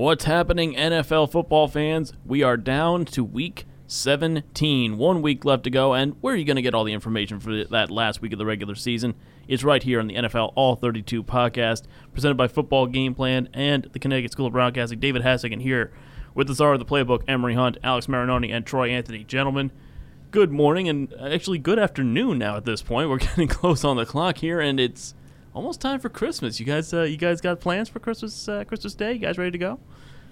What's happening, NFL football fans? We are down to week 17. One week left to go, and where are you going to get all the information for that last week of the regular season? It's right here on the NFL All 32 podcast, presented by Football Game Plan and the Connecticut School of Broadcasting. David Hassigan here with the czar of the playbook, Emery Hunt, Alex Marinoni, and Troy Anthony. Gentlemen, good morning, and actually good afternoon now at this point. We're getting close on the clock here, and it's almost time for Christmas. You guys, uh, you guys got plans for Christmas? Uh, Christmas Day? You guys ready to go?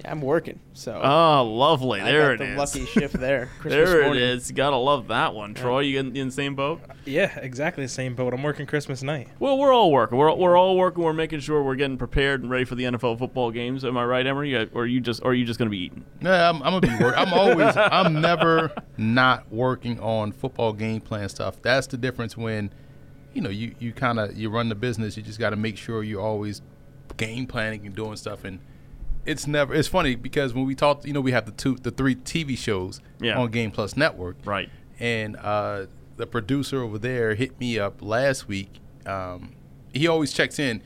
Yeah, I'm working, so Oh, lovely! I There got it the is. lucky shift there. Christmas there it morning. is. Gotta love that one. Troy, you in, in the same boat? Yeah, exactly the same boat. I'm working Christmas night. Well, we're all working. We're, we're all working. We're making sure we're getting prepared and ready for the NFL football games. Am I right, Emery? Or are you just, or are you just gonna be eating? Yeah, I'm, I'm gonna be working. I'm always, I'm never not working on football game plan stuff. That's the difference when, you know, you you kind of you run the business. You just got to make sure you're always game planning and doing stuff. And it's never. It's funny because when we talk, you know, we have the two, the three TV shows Yeah. on Game Plus Network, Right. and uh, the producer over there hit me up last week. Um, he always checks in,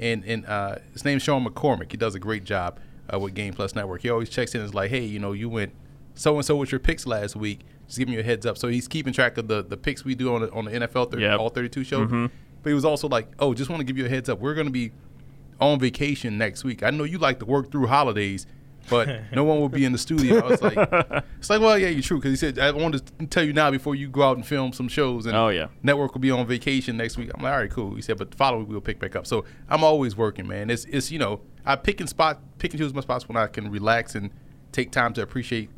and and uh, his name's Sean McCormick. He does a great job uh, with Game Plus Network. He always checks in and is like, hey, you know, you went so and so with your picks last week. Just giving you a heads up. So he's keeping track of the, the picks we do on the, on the NFL 30, Yep. all 32 shows. Mhm. But he was also like, oh, just want to give you a heads up. We're going to be on vacation next week. I know you like to work through holidays, but no one will be in the studio. I was like, it's like, well, yeah, you're true. Because he said, I wanted to tell you now before you go out and film some shows. And Oh, yeah. network will be on vacation next week. I'm like, all right, cool. He said, but the following week we'll pick back up. So I'm always working, man. It's, it's you know, I pick and spot, pick and choose my spots when I can relax and take time to appreciate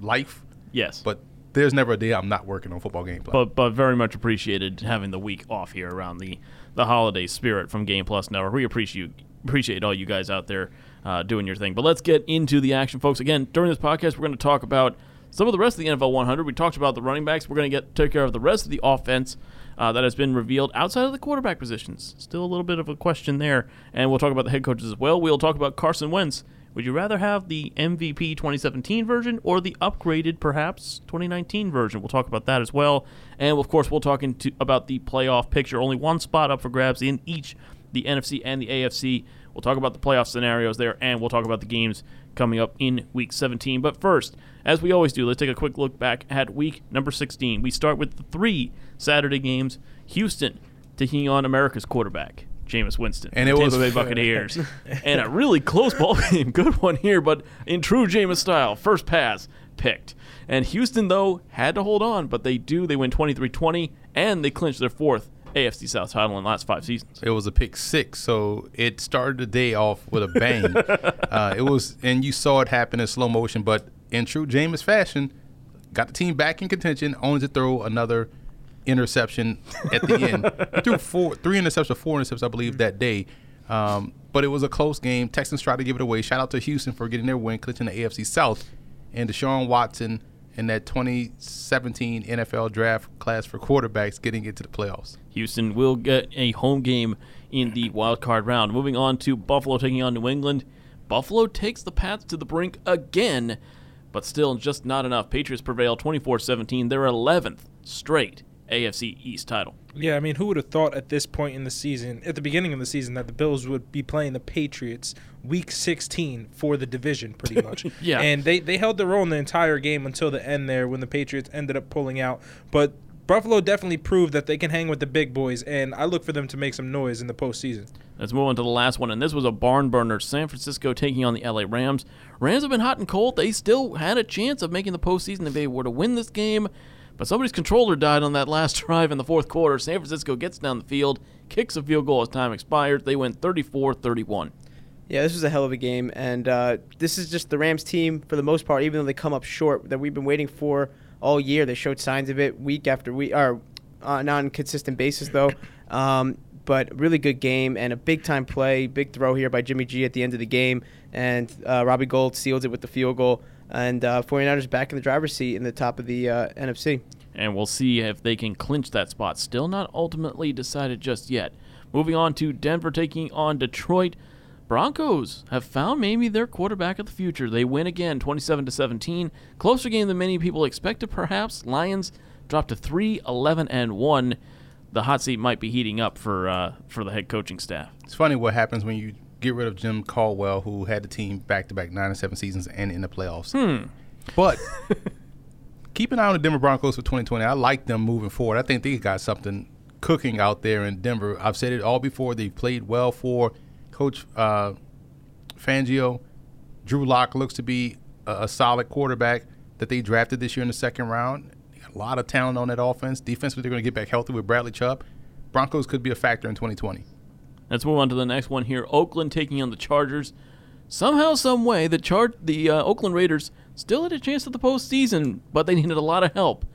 life. Yes. But there's never a day I'm not working on football game plan. but but very much appreciated having the week off here around the the holiday spirit from Game Plus Network. We appreciate appreciate all you guys out there uh, doing your thing. But let's get into the action, folks. Again, during this podcast, we're going to talk about some of the rest of the NFL 100. We talked about the running backs. We're going to get take care of the rest of the offense. Uh, that has been revealed outside of the quarterback positions. Still a little bit of a question there. And we'll talk about the head coaches as well. We'll talk about Carson Wentz. Would you rather have the MVP 2017 version or the upgraded, perhaps, 2019 version? We'll talk about that as well. And of course, we'll talk into, about the playoff picture. Only one spot up for grabs in each the NFC and the AFC. We'll talk about the playoff scenarios there, and we'll talk about the games coming up in Week 17. But first, as we always do, let's take a quick look back at Week number 16. We start with the three Saturday games. Houston taking on America's quarterback, Jameis Winston. And it Tampa was- Bay Buccaneers, and a really close ball game. Good one here, but in true Jameis style, first pass picked. And Houston, though, had to hold on, but they do. They win 23-20, and they clinch their fourth AFC South title in the last five seasons. It was a pick six, so it started the day off with a bang. uh, it was, and you saw it happen in slow motion. But in true Jameis fashion, got the team back in contention, only to throw another interception at the end. he threw four, three interceptions, four interceptions, I believe, that day. Um, but it was a close game. Texans tried to give it away. Shout out to Houston for getting their win, clinching the AFC South, and Deshaun Watson in that 2017 NFL draft class for quarterbacks getting into the playoffs. Houston will get a home game in the wild card round. Moving on to Buffalo taking on New England. Buffalo takes the Pats to the brink again, but still just not enough. Patriots prevail 24-17, their 11th straight AFC East title. Yeah, I mean, who would have thought at this point in the season, at the beginning of the season, that the Bills would be playing the Patriots week 16 for the division, pretty much. Yeah. And they, they held their own the entire game until the end there when the Patriots ended up pulling out. But Buffalo definitely proved that they can hang with the big boys, and I look for them to make some noise in the postseason. Let's move on to the last one, and this was a barn burner. San Francisco taking on the LA Rams. Rams have been hot and cold. They still had a chance of making the postseason if they were to win this game, but somebody's controller died on that last drive in the fourth quarter. San Francisco gets down the field, kicks a field goal as time expires. They win 34 31. Yeah, this was a hell of a game, and uh, this is just the Rams team for the most part. Even though they come up short, that we've been waiting for all year. They showed signs of it week after week, or on a non-consistent basis though. Um, but really good game and a big time play, big throw here by Jimmy G at the end of the game, and uh, Robbie Gould seals it with the field goal. And uh, 49ers back in the driver's seat in the top of the uh, NFC. and we'll see if they can clinch that spot. Still not ultimately decided just yet. Moving on to Denver taking on Detroit. Broncos have found maybe their quarterback of the future. They win again, 27 to 17. Closer game than many people expected, perhaps. Lions drop to 3 11 and 1. The hot seat might be heating up for uh, for the head coaching staff. It's funny what happens when you get rid of Jim Caldwell, who had the team back to back nine and seven seasons and in the playoffs. Hmm. But keep an eye on the Denver Broncos for 2020. I like them moving forward. I think they got something cooking out there in Denver. I've said it all before. They've played well for Coach uh, Fangio. Drew Lock looks to be a, a solid quarterback that they drafted this year in the second round. A lot of talent on that offense. Defensively, they're going to get back healthy with Bradley Chubb. Broncos could be a factor in 2020. Let's move on to the next one here. Oakland taking on the Chargers. Somehow, some way, the Char- the uh, Oakland Raiders still had a chance at the postseason, but they needed a lot of help.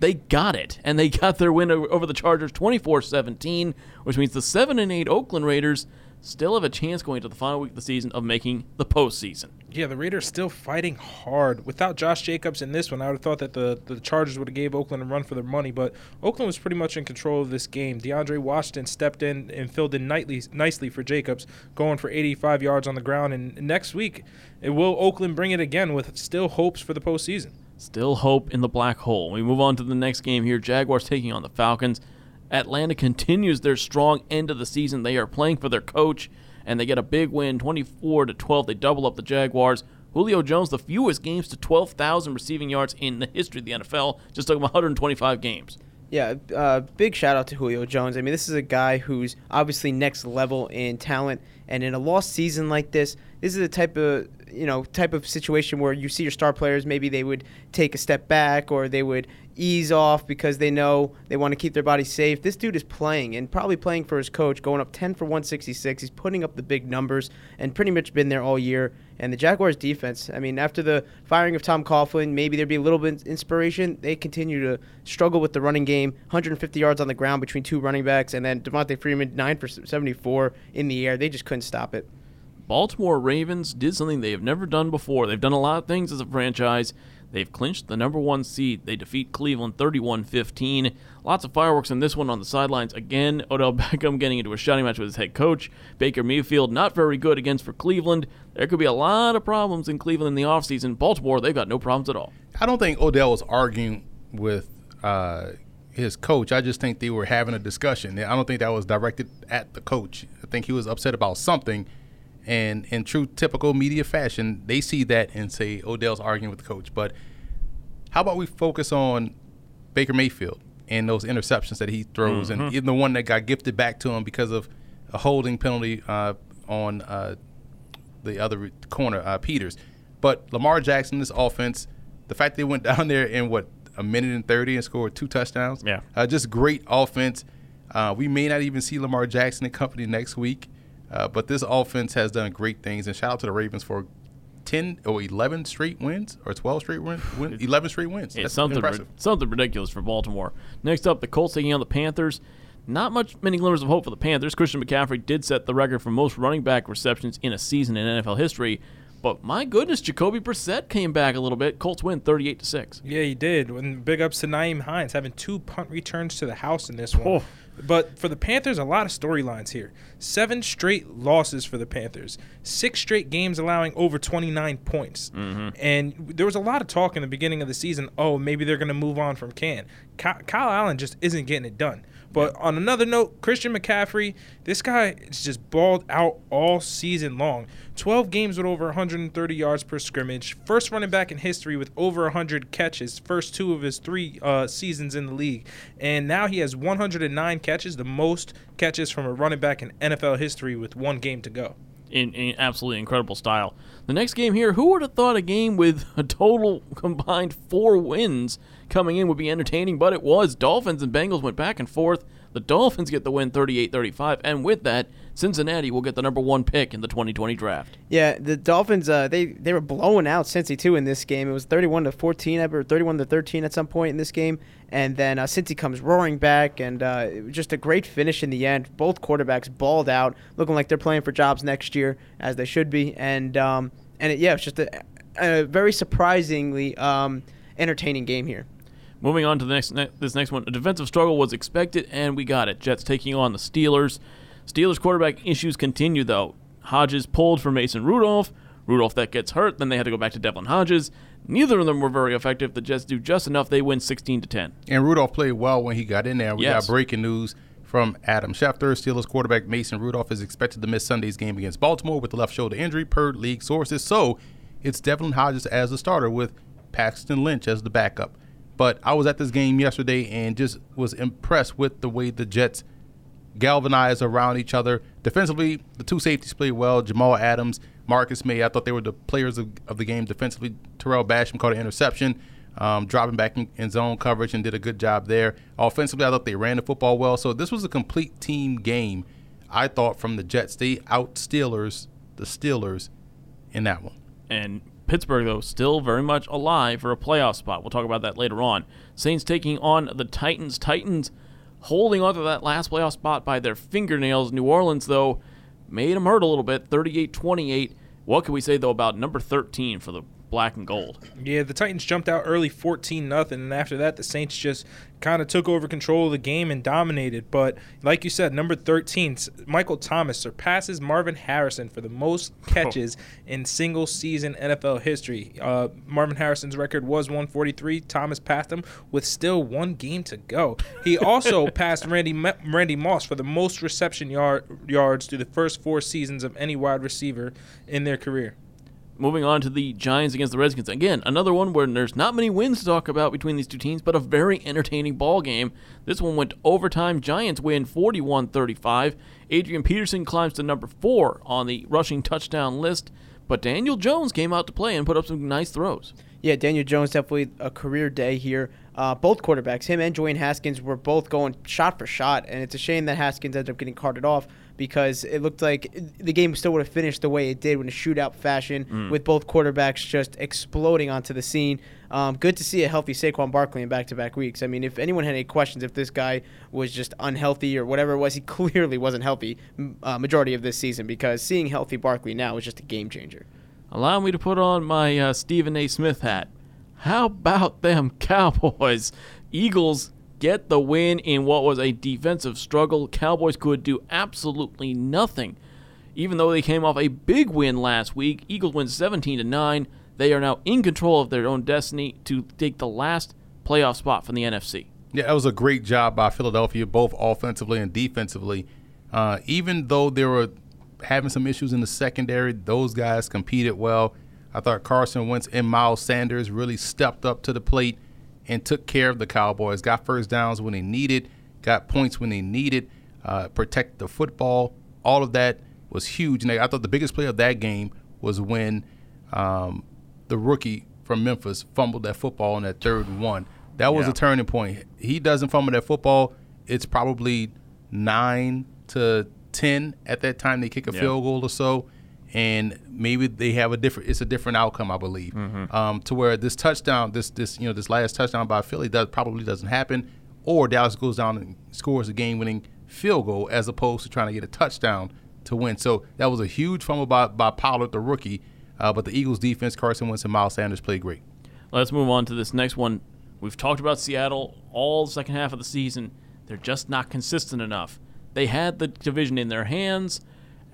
They got it, and they got their win over the Chargers 24-17, which means the 7 and 8 Oakland Raiders still have a chance going to the final week of the season of making the postseason. Yeah, the Raiders still fighting hard. Without Josh Jacobs in this one, I would have thought that the, the Chargers would have gave Oakland a run for their money, but Oakland was pretty much in control of this game. DeAndre Washington stepped in and filled in nightly, nicely for Jacobs, going for 85 yards on the ground. And next week, it will Oakland bring it again with still hopes for the postseason. Still hope in the black hole. We move on to the next game here. Jaguars taking on the Falcons. Atlanta continues their strong end of the season. They are playing for their coach, and they get a big win, 24 to 12. They double up the Jaguars. Julio Jones, the fewest games to 12,000 receiving yards in the history of the NFL, just took him 125 games. Yeah, uh, big shout out to Julio Jones. I mean, this is a guy who's obviously next level in talent, and in a lost season like this, this is the type of you know type of situation where you see your star players maybe they would take a step back or they would ease off because they know they want to keep their body safe. This dude is playing and probably playing for his coach, going up 10 for 166. He's putting up the big numbers and pretty much been there all year. And the Jaguars defense, I mean, after the firing of Tom Coughlin, maybe there'd be a little bit of inspiration. They continue to struggle with the running game. 150 yards on the ground between two running backs, and then Devonta Freeman, 9 for 74 in the air. They just couldn't stop it. Baltimore Ravens did something they have never done before. They've done a lot of things as a franchise. They've clinched the number one seed. They defeat Cleveland 31 15. Lots of fireworks in this one on the sidelines. Again, Odell Beckham getting into a shouting match with his head coach. Baker Mayfield not very good against for Cleveland. There could be a lot of problems in Cleveland in the offseason. Baltimore, they've got no problems at all. I don't think Odell was arguing with uh, his coach. I just think they were having a discussion. I don't think that was directed at the coach. I think he was upset about something. And in true typical media fashion, they see that and say Odell's arguing with the coach. But how about we focus on Baker Mayfield and those interceptions that he throws, and even the one that got gifted back to him because of a holding penalty uh, on uh, the other corner, uh, Peters. But Lamar Jackson, this offense, the fact they went down there in what a minute and thirty and scored two touchdowns, Yeah. uh, just great offense. Uh, we may not even see Lamar Jackson and company next week, uh, but this offense has done great things. And shout out to the Ravens for ten or eleven straight wins or twelve straight wins, win eleven straight wins. It's That's something impressive. something ridiculous for Baltimore. Next up, the Colts taking on the Panthers. Not much many glimmers of hope for the Panthers. Christian McCaffrey did set the record for most running back receptions in a season in NFL history. But my goodness, Jacoby Brissett came back a little bit. Colts win 38 to 6. Yeah, he did. And big ups to Nyheim Hines having two punt returns to the house in this one. Oh. But for the Panthers, a lot of storylines here. Seven straight losses for the Panthers. Six straight games allowing over 29 points. Mm-hmm. And there was a lot of talk in the beginning of the season. Oh, maybe they're going to move on from Cam. Kyle Allen just isn't getting it done. But on another note, Christian McCaffrey, this guy is just balled out all season long. 12 games with over 130 yards per scrimmage. First running back in history with over 100 catches. First two of his three uh, seasons in the league. And now he has 109 catches, the most catches from a running back in NFL history with one game to go. In, in absolutely incredible style. The next game here, who would have thought a game with a total combined four wins coming in would be entertaining? But it was. Dolphins and Bengals went back and forth. The Dolphins get the win 38 35, and with that, Cincinnati will get the number one pick in the 2020 draft. Yeah, the Dolphins uh, they they were blowing out Cincy too in this game. It was 31 to 14, I or 31 to 13 at some point in this game, and then uh, Cincy comes roaring back, and uh, it was just a great finish in the end. Both quarterbacks balled out, looking like they're playing for jobs next year as they should be, and um, and it, yeah, it's just a, a very surprisingly um, entertaining game here. Moving on to the next ne- this next one, a defensive struggle was expected, and we got it. Jets taking on the Steelers. Steelers quarterback issues continue though. Hodges pulled for Mason Rudolph. Rudolph that gets hurt, then they had to go back to Devlin Hodges. Neither of them were very effective. The Jets do just enough. They win 16 to 10. And Rudolph played well when he got in there. We Yes. got breaking news from Adam Schefter. Steelers quarterback Mason Rudolph is expected to miss Sunday's game against Baltimore with the left shoulder injury, per league sources. So it's Devlin Hodges as the starter with Paxton Lynch as the backup. But I was at this game yesterday and just was impressed with the way the Jets galvanized around each other. Defensively, the two safeties played well. Jamal Adams, Marcus Maye. I thought they were the players of, of the game defensively. Tarell Basham caught an interception, um, dropping back in, in, zone coverage and did a good job there. Offensively, I thought they ran the football well. So this was a complete team game, I thought, from the Jets. They out Steelers, the Steelers, in that one. And Pittsburgh, though, still very much alive for a playoff spot. We'll talk about that later on. Saints taking on the Titans. Titans holding on to that last playoff spot by their fingernails. New Orleans, though, made them hurt a little bit 38 28. What can we say, though, about number 13 for the black and gold. Yeah, the Titans jumped out early 14 nothing, and after that the Saints just kind of took over control of the game and dominated. But like you said, number 13, Michael Thomas surpasses Marvin Harrison for the most catches oh. in single season NFL history. Uh, Marvin Harrison's record was 143. Thomas passed him with still one game to go. He also passed Randy Randy Moss for the most reception yard, yards through the first four seasons of any wide receiver in their career moving on to the Giants against the Redskins. Again, another one where there's not many wins to talk about between these two teams, but a very entertaining ball game. This one went overtime. Giants win 41-35. Adrian Peterson climbs to number 4 on the rushing touchdown list, but Daniel Jones came out to play and put up some nice throws. Yeah, Daniel Jones definitely a career day here. Uh, both quarterbacks, him and Dwayne Haskins, were both going shot for shot, and it's a shame that Haskins ended up getting carted off because it looked like the game still would have finished the way it did in a shootout fashion mm. with both quarterbacks just exploding onto the scene. Um, good to see a healthy Saquon Barkley in back-to-back weeks. I mean, if anyone had any questions if this guy was just unhealthy or whatever it was, he clearly wasn't healthy uh, majority of this season because seeing healthy Barkley now is just a game changer. Allow me to put on my uh, Stephen A. Smith hat. How about them Cowboys? Eagles get the win in what was a defensive struggle. Cowboys could do absolutely nothing. Even though they came off a big win last week, Eagles win 17 to 9. They are now in control of their own destiny to take the last playoff spot from the NFC. Yeah, that was a great job by Philadelphia, both offensively and defensively. Uh, even though they were having some issues in the secondary, those guys competed well. I thought Carson Wentz and Miles Sanders really stepped up to the plate and took care of the Cowboys. Got first downs when they needed, got points when they needed, uh, protect the football. All of that was huge. And I thought the biggest play of that game was when um, the rookie from Memphis fumbled that football in that third one. That was yeah. a turning point. He doesn't fumble that football. It's probably nine to ten at that time. They kick a yeah. field goal or so and maybe they have a different it's a different outcome i believe. Mm-hmm. um, to where this touchdown this this you know this last touchdown by philly does probably doesn't happen or dallas goes down and scores a game winning field goal as opposed to trying to get a touchdown to win. So that was a huge fumble by, by pollard the rookie uh, but the eagles defense carson wentz and miles sanders played great. Let's move on to this next one. We've talked about seattle all the second half of the season. They're just not consistent enough. They had the division in their hands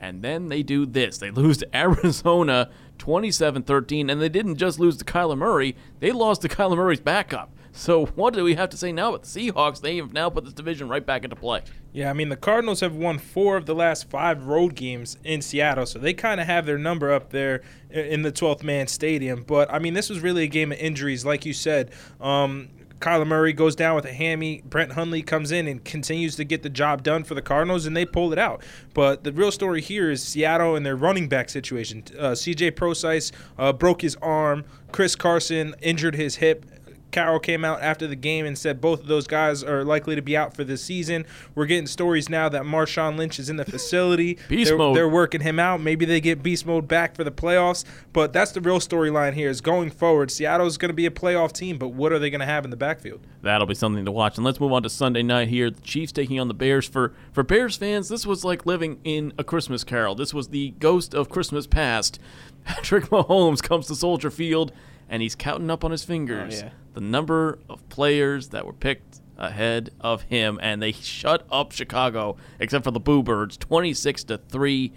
and then they do this. They lose to Arizona 27 13, and they didn't just lose to Kyler Murray, they lost to Kyler Murray's backup. So, what do we have to say now about the Seahawks? They have now put this division right back into play. Yeah, I mean, the Cardinals have won four of the last five road games in Seattle, so they kind of have their number up there in the 12th man stadium. But, I mean, this was really a game of injuries, like you said. Um, Kyler Murray goes down with a hammy. Brett Hundley comes in and continues to get the job done for the Cardinals, and they pull it out. But the real story here is Seattle and their running back situation. Uh, C.J. Prosise uh, broke his arm. Chris Carson injured his hip. Carroll came out after the game and said both of those guys are likely to be out for this season. We're getting stories now that Marshawn Lynch is in the facility. beast they're, mode. They're working him out. Maybe they get beast mode back for the playoffs. But that's the real storyline here is going forward. Seattle's going to be a playoff team, but what are they going to have in the backfield? That'll be something to watch. And let's move on to Sunday night here. The Chiefs taking on the Bears. For for Bears fans, this was like living in a Christmas carol. This was the ghost of Christmas past. Patrick Mahomes comes to Soldier Field and he's counting up on his fingers oh, yeah. The number of players that were picked ahead of him, and they shut up Chicago, except for the Boo Birds, 26 to three.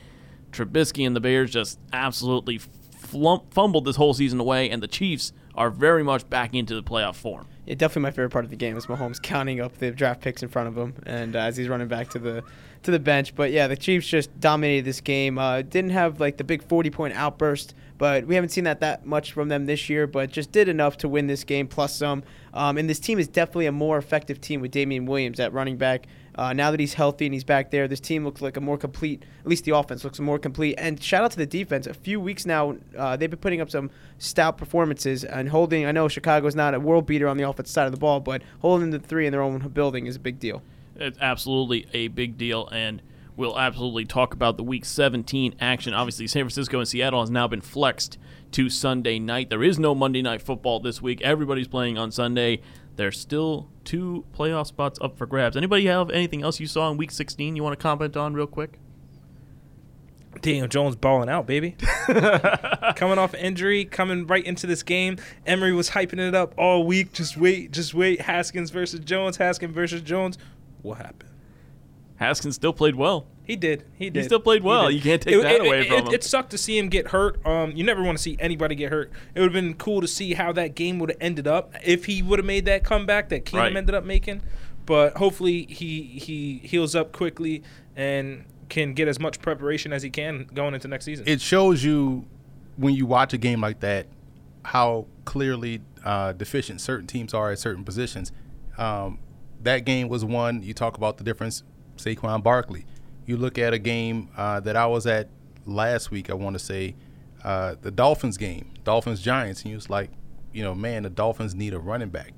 Trubisky and the Bears just absolutely flump, fumbled this whole season away, and the Chiefs are very much back into the playoff form. Yeah, definitely my favorite part of the game is Mahomes counting up the draft picks in front of him, and uh, as he's running back to the to the bench. But yeah, the Chiefs just dominated this game. Uh, didn't have like the big 40 point outburst, but we haven't seen that that much from them this year. But just did enough to win this game plus some. Um, and this team is definitely a more effective team with Damien Williams at running back. Uh, now that he's healthy and he's back there, this team looks like a more complete. At least the offense looks more complete. And shout out to the defense. A few weeks now, uh, they've been putting up some stout performances and holding. I know Chicago's not a world beater on the offensive side of the ball, but holding the three in their own building is a big deal. It's absolutely a big deal, and we'll absolutely talk about the Week 17 action. Obviously, San Francisco and Seattle has now been flexed to Sunday night. There is no Monday night football this week. Everybody's playing on Sunday. There's still two playoff spots up for grabs. Anybody have anything else you saw in Week 16 you want to comment on real quick? Daniel Jones balling out, baby. coming off injury, coming right into this game. Emery was hyping it up all week. Just wait, just wait. Haskins versus Jones. Haskins versus Jones. What happened? Haskins still played well. He did. He did. He still played well. You can't take that away from it, him. It sucked to see him get hurt. Um, you never want to see anybody get hurt. It would have been cool to see how that game would have ended up if he would have made that comeback that Keenum Right. ended up making. But hopefully he he heals up quickly and can get as much preparation as he can going into next season. it shows you when you watch a game like that how clearly uh, deficient certain teams are at certain positions. Um, that game was one. You talk about the difference. Saquon Barkley. You look at a game uh, that I was at last week. I want to say uh, the Dolphins game, Dolphins Giants, and you was like, you know, man, the Dolphins need a running back.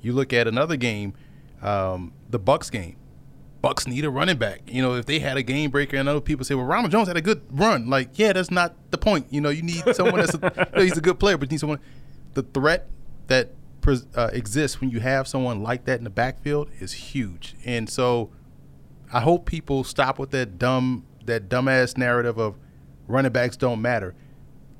You look at another game, um, the Bucks game. Bucks need a running back. You know, if they had a game breaker, and other people say, "Well, Ronald Jones had a good run," like, yeah, that's not the point. You know, you need someone that's a, you know, he's a good player, but you need someone. The threat that uh, exists when you have someone like that in the backfield is huge, and so I hope people stop with that dumb that dumbass narrative of running backs don't matter.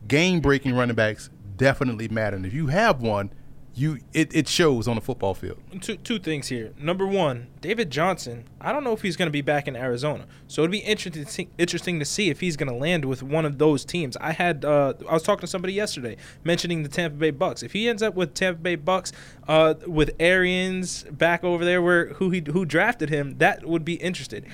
Game breaking running backs definitely matter, and if you have one, you it, it shows on the football field. two two things here. Number one, David Johnson. I don't know if he's going to be back in Arizona, so it'd be interesting to see, interesting to see if he's going to land with one of those teams. I had uh, I was talking to somebody yesterday mentioning the Tampa Bay Bucks. If he ends up with Tampa Bay Bucks, uh, with Arians back over there where who he who drafted him, that would be interesting.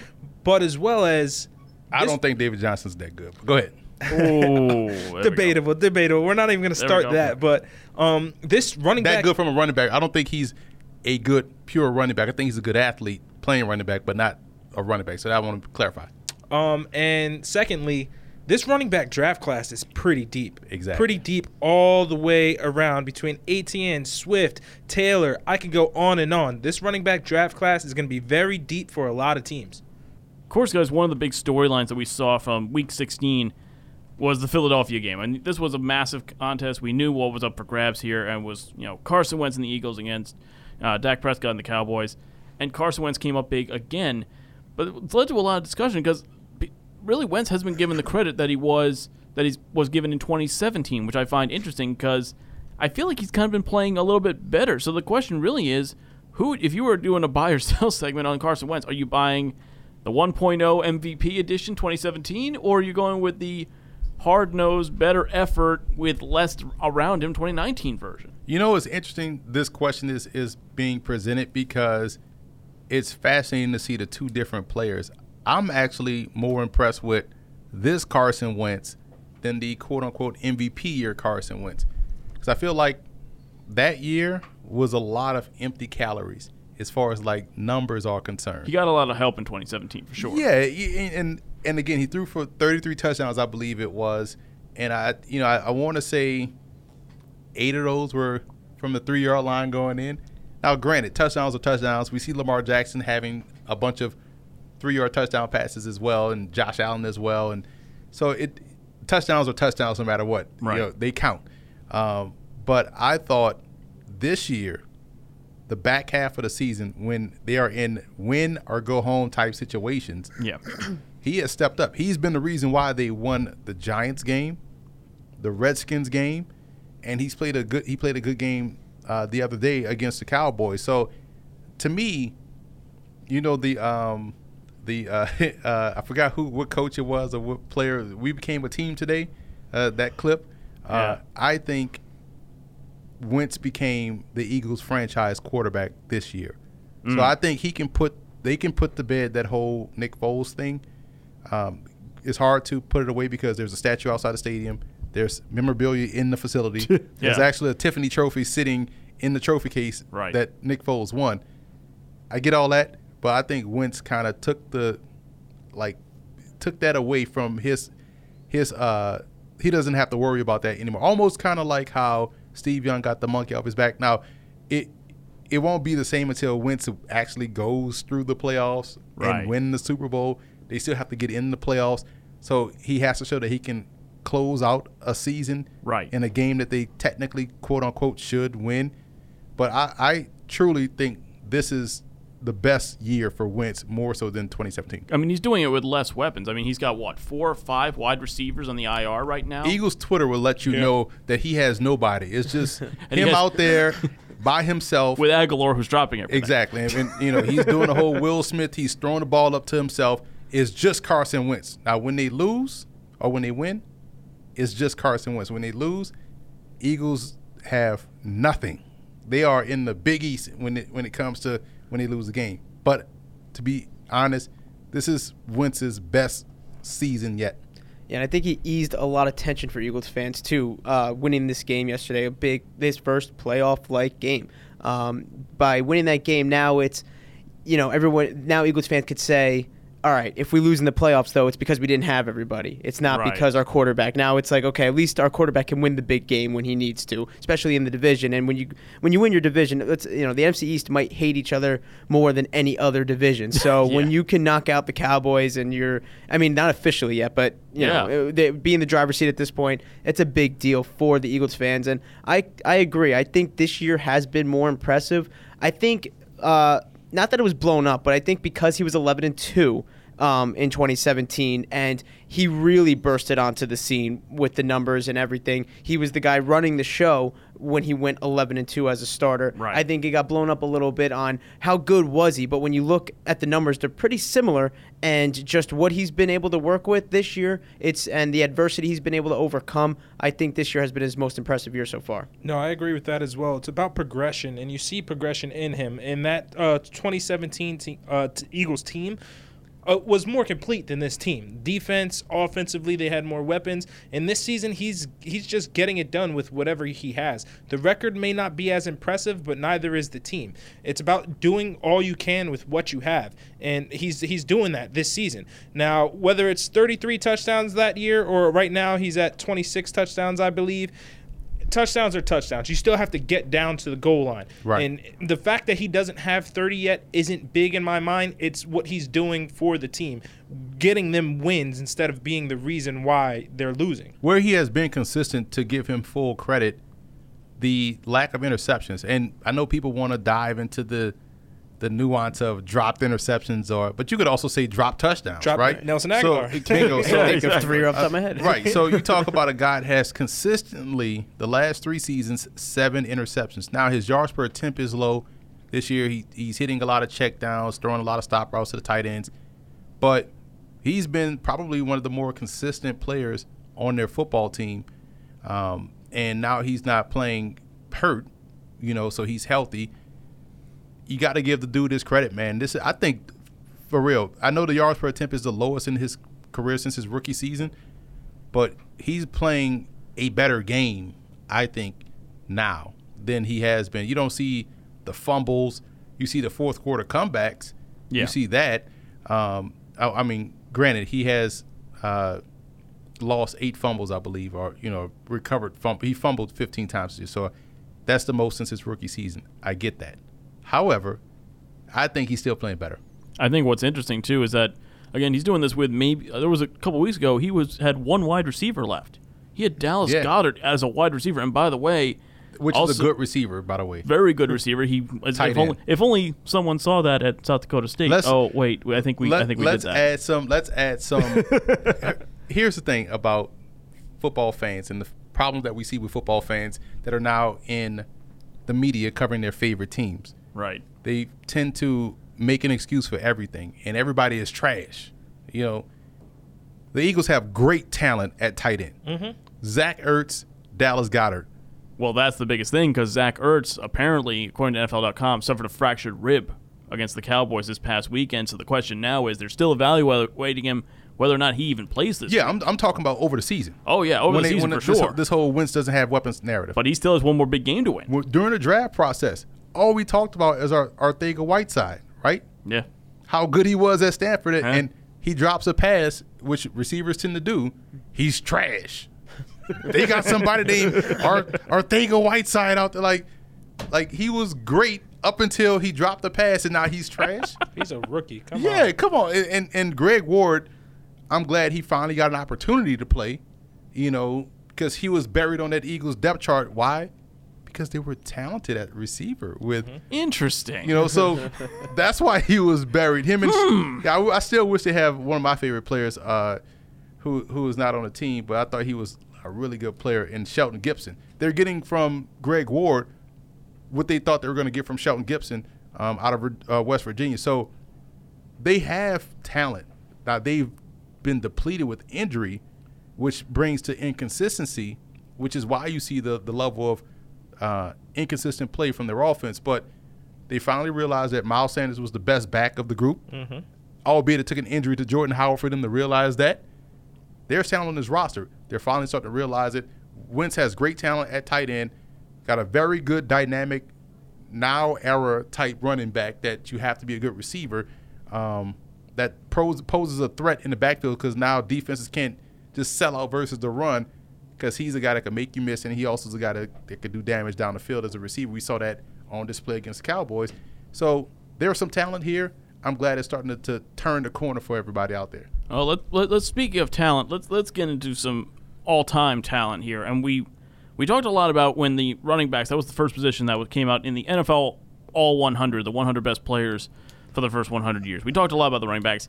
But as well as I don't think David Johnson's that good. Go ahead. Oh, there we debatable, debatable. We're not even going to start go. that. But um, this running That back good from a running back. I don't think he's a good pure running back. I think he's a good athlete playing running back, but not a running back. So that I want to clarify. Um, and secondly, this running back draft class is pretty deep. Exactly. Pretty deep all the way around between Etienne, Swift, Taylor. I could go on and on. This running back draft class is going to be very deep for a lot of teams. Of course, guys, one of the big storylines that we saw from Week 16 was the Philadelphia game, and this was a massive contest. We knew what was up for grabs here, and was you know Carson Wentz and the Eagles against uh, Dak Prescott and the Cowboys, and Carson Wentz came up big again, but it led to a lot of discussion because really Wentz has been given the credit that he was that he was given in 2017, which I find interesting because I feel like he's kind of been playing a little bit better. So the question really is, who if you were doing a buy or sell segment on Carson Wentz, are you buying the 1.0 MVP edition 2017 or are you going with the hard-nosed better effort with less around him 2019 version? You know what's interesting? This question is is being presented because it's fascinating to see the two different players. I'm actually more impressed with this Carson Wentz than the quote unquote MVP year Carson Wentz. Because I feel like that year was a lot of empty calories as far as like numbers are concerned. He got a lot of help in 2017 for sure. Yeah, and and again, he threw for 33 touchdowns, I believe it was, and I, you know, I, I want to say eight of those were from the three yard line going in. Now, granted, touchdowns are touchdowns. We see Lamar Jackson having a bunch of three yard touchdown passes as well, and Josh Allen as well, and so it touchdowns are touchdowns no matter what. Right. You know, they count. Um, but I thought this year the back half of the season when they are in win or go home type situations, Yeah. he has stepped up. He's been the reason why they won the Giants game, the Redskins game, and he's played a good he played a good game uh, the other day against the Cowboys. So to me, you know the um the uh, uh, I forgot who what coach it was or what player we became a team today. Uh, that clip. Uh, Yeah. I think Wentz became the Eagles franchise quarterback this year. Mm. So I think he can put they can put to bed that whole Nick Foles thing. Um, it's hard to put it away because there's a statue outside the stadium. There's memorabilia in the facility. There's actually a Tiffany trophy sitting in the trophy case Right. that Nick Foles won. I get all that, but I think Wentz kind of took the like took that away from his his uh he doesn't have to worry about that anymore. Almost kind of like how Steve Young got the monkey off his back. Now, it it won't be the same until Wentz actually goes through the playoffs Right. and win the Super Bowl. They still have to get in the playoffs, so he has to show that he can close out a season Right. in a game that they technically quote unquote should win. But I, I truly think this is the best year for Wentz more so than 2017. I mean, he's doing it with less weapons. I mean, he's got what four or five wide receivers on the IR right now. Eagles Twitter will let you Yeah. know that he has nobody. It's just him has- out there by himself. with Agholor, who's dropping everything. exactly. And, and, you know, he's doing the whole Will Smith, he's throwing the ball up to himself. It's just Carson Wentz. Now, when they lose or when they win, it's just Carson Wentz. When they lose, Eagles have nothing. They are in the Big East when it when it comes to when they lose a game. But to be honest, this is Wentz's best season yet. Yeah, and I think he eased a lot of tension for Eagles fans too, uh, winning this game yesterday, a big this first playoff like game. Um, by winning that game, now it's you know everyone now Eagles fans could say, all right, if we lose in the playoffs though, it's because we didn't have everybody. It's not Right. because our quarterback. Now it's like okay, at least our quarterback can win the big game when he needs to, especially in the division. And when you when you win your division, it's you know the NFC East might hate each other more than any other division. So when you can knock out the Cowboys and you're, I mean, not officially yet, but you Yeah. know, they, be in the driver's seat at this point, it's a big deal for the Eagles fans. And I, I agree. I think this year has been more impressive. I think, uh, not that it was blown up, but I think because he was 11 and 2 um, in 2017 and he really bursted onto the scene with the numbers and everything. He was the guy running the show when he went 11 and 2 as a starter. Right. I think it got blown up a little bit on how good was he, but when you look at the numbers, they're pretty similar. And just what he's been able to work with this year, it's and the adversity he's been able to overcome. I think this year has been his most impressive year so far. No, I agree with that as well. It's about progression, and you see progression in him. In that uh, 2017 te- uh, t- Eagles team uh, was more complete than this team. Defense, offensively, they had more weapons. And this season, he's he's just getting it done with whatever he has. The record may not be as impressive, but neither is the team. It's about doing all you can with what you have, and he's he's doing that this season. Now, whether it's 33 touchdowns that year or right now he's at 26 touchdowns, I believe touchdowns are touchdowns. You still have to get down to the goal line. Right. And the fact that he doesn't have 30 yet isn't big in my mind. It's what he's doing for the team, getting them wins instead of being the reason why they're losing. where he has been consistent to give him full credit, the lack of interceptions. And I know people want to dive into the the nuance of dropped interceptions or but you could also say dropped touchdowns, Drop- right? Nelson So, Agholor. bingo. So, Yeah, Think exactly. of three off the top of my head. right. So you talk about a guy that has consistently the last three seasons seven interceptions. Now his yards per attempt is low. This year he he's hitting a lot of check downs, throwing a lot of stop routes to the tight ends. But he's been probably one of the more consistent players on their football team. Um, and now he's not playing hurt, you know, so he's healthy. You got to give the dude his credit, man. This I think for real. I know the yards per attempt is the lowest in his career since his rookie season, but he's playing a better game, I think, now than he has been. You don't see the fumbles. You see the fourth quarter comebacks. Yeah. You see that. Um, I, I mean, granted, he has uh, lost eight fumbles, I believe, or you know, recovered fumble. He fumbled 15 times this year, so that's the most since his rookie season. I get that. However, I think he's still playing better. I think what's interesting too is that again he's doing this with maybe there was a couple weeks ago he was had one wide receiver left. He had Dallas Yeah. Goedert as a wide receiver, and by the way, Which also, is a good receiver, by the way. very good receiver. He if only, if only someone saw that at South Dakota State. Let's- oh wait, I think we I think we let's did that. add some. Let's add some. Here's the thing about football fans and the problems that we see with football fans that are now in the media covering their favorite teams. Right. They tend to make an excuse for everything, and everybody is trash. You know, the Eagles have great talent at tight end. Mm-hmm. Zach Ertz, Dallas Goedert. Well, that's the biggest thing because Zach Ertz apparently, according to NFL.com, suffered a fractured rib against the Cowboys this past weekend. So the question now is, they're still evaluating him whether or not he even plays this. Yeah, I'm, I'm talking about over the season. Oh yeah, over when the they- season when for this, sure. This whole Wentz doesn't have weapons narrative. but he still has one more big game to win. During the draft process, all we talked about is our Arcega Whiteside, right? Yeah. How good he was at Stanford, and- Huh? and he drops a pass, which receivers tend to do. He's trash. they got somebody named Ar- Arcega Whiteside out there, like, like he was great up until he dropped the pass, and now he's trash. He's a rookie. Come yeah, on. come on. And, and and Greg Ward, I'm glad he finally got an opportunity to play. You know, because he was buried on that Eagles depth chart. Why? Because they were talented at receiver with. Interesting. You know, so that's why he was buried. Him and yeah, I, I still wish they have one of my favorite players, uh, who who is not on the team, but I thought he was a really good player in Shelton Gibson. They're getting from Greg Ward what they thought they were going to get from Shelton Gibson um, out of uh, West Virginia. So they have talent. Now they've been depleted with injury, which brings to inconsistency, which is why you see the the level of uh, inconsistent play from their offense. But they finally realized that Miles Sanders was the best back of the group, albeit it took an injury to Jordan Howard for them to realize that. There's talent on this roster. They're finally starting to realize it. Wentz has great talent at tight end, got a very good dynamic now era type running back that you have to be a good receiver. Um, that poses a threat in the backfield because now defenses can't just sell out versus the run because he's a guy that can make you miss and he also is a guy that, that could do damage down the field as a receiver. We saw that on display against the Cowboys. So there's some talent here. I'm glad it's starting to, to turn the corner for everybody out there. Oh, let, let, let's speak of talent. Let's let's get into some all-time talent here, and we we talked a lot about when the running backs. That was the first position that came out in the NFL All 100, the 100 best players for the first 100 years. We talked a lot about the running backs.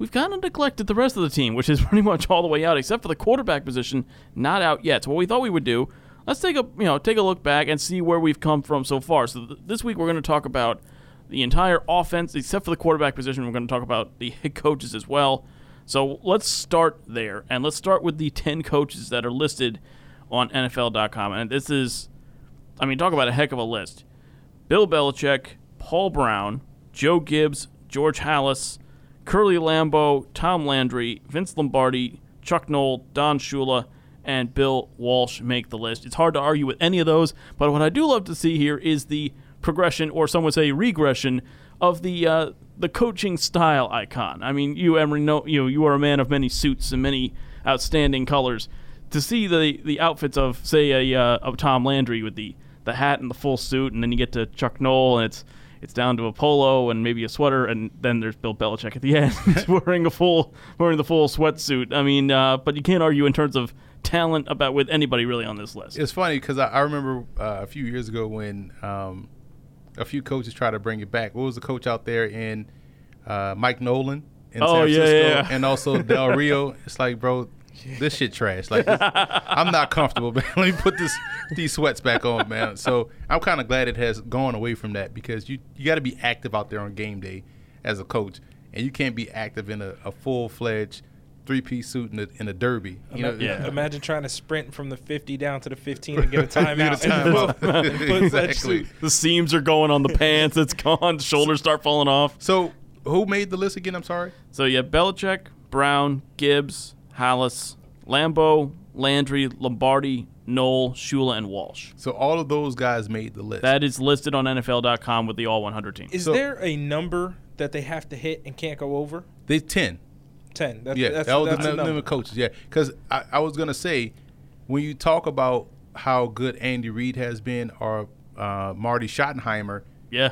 We've kind of neglected the rest of the team, which is pretty much all the way out, except for the quarterback position, not out yet. So what we thought we would do, let's take a you know take a look back and see where we've come from so far. So th- this week we're going to talk about the entire offense, except for the quarterback position. We're going to talk about the head coaches as well. So let's start there, and let's start with the 10 coaches that are listed on NFL.com. And this is, I mean, talk about a heck of a list Bill Belichick, Paul Brown, Joe Gibbs, George Halas, Curly Lambeau, Tom Landry, Vince Lombardi, Chuck Noll, Don Shula, and Bill Walsh make the list. It's hard to argue with any of those, but what I do love to see here is the progression, or some would say regression, of the uh, the coaching style icon. I mean, you Emery, know you you are a man of many suits and many outstanding colors. To see the the outfits of say a uh, of Tom Landry with the the hat and the full suit, and then you get to Chuck Noll and it's it's down to a polo and maybe a sweater, and then there's Bill Belichick at the end wearing a full wearing the full sweatsuit. I mean, uh, but you can't argue in terms of talent about with anybody really on this list. It's funny because I, I remember uh, a few years ago when um, a few coaches tried to bring it back. What was the coach out there in uh, Mike Nolan in Oh, San Francisco, yeah, yeah. and also Del Rio? It's like, bro, this shit trash. Like, this- I'm not comfortable. Man. Let me put this these sweats back on, man. So I'm kind of glad it has gone away from that because you you got to be active out there on game day as a coach, and you can't be active in a, a full fledged three piece suit in a, in a derby. You know, Yeah. Imagine trying to sprint from the 50 down to the 15 and get a timeout. Get a and timeout. put- and put such Exactly. suit. The seams are going on the pants. It's gone. The shoulders start falling off. So who made the list again? I'm sorry. So you have Belichick, Brown, Gibbs, Halas, Lambeau, Landry, Lombardi, Noll, Shula, and Walsh. So all of those guys made the list. That is listed on NFL.com with the All 100 team. Is So- there a number that they have to hit and can't go over? they ten. 10. That, Yeah, that's, that was that's the a num- number. number of coaches. Yeah, because I, I was gonna say when you talk about how good Andy Reid has been or uh, Marty Schottenheimer, Yeah.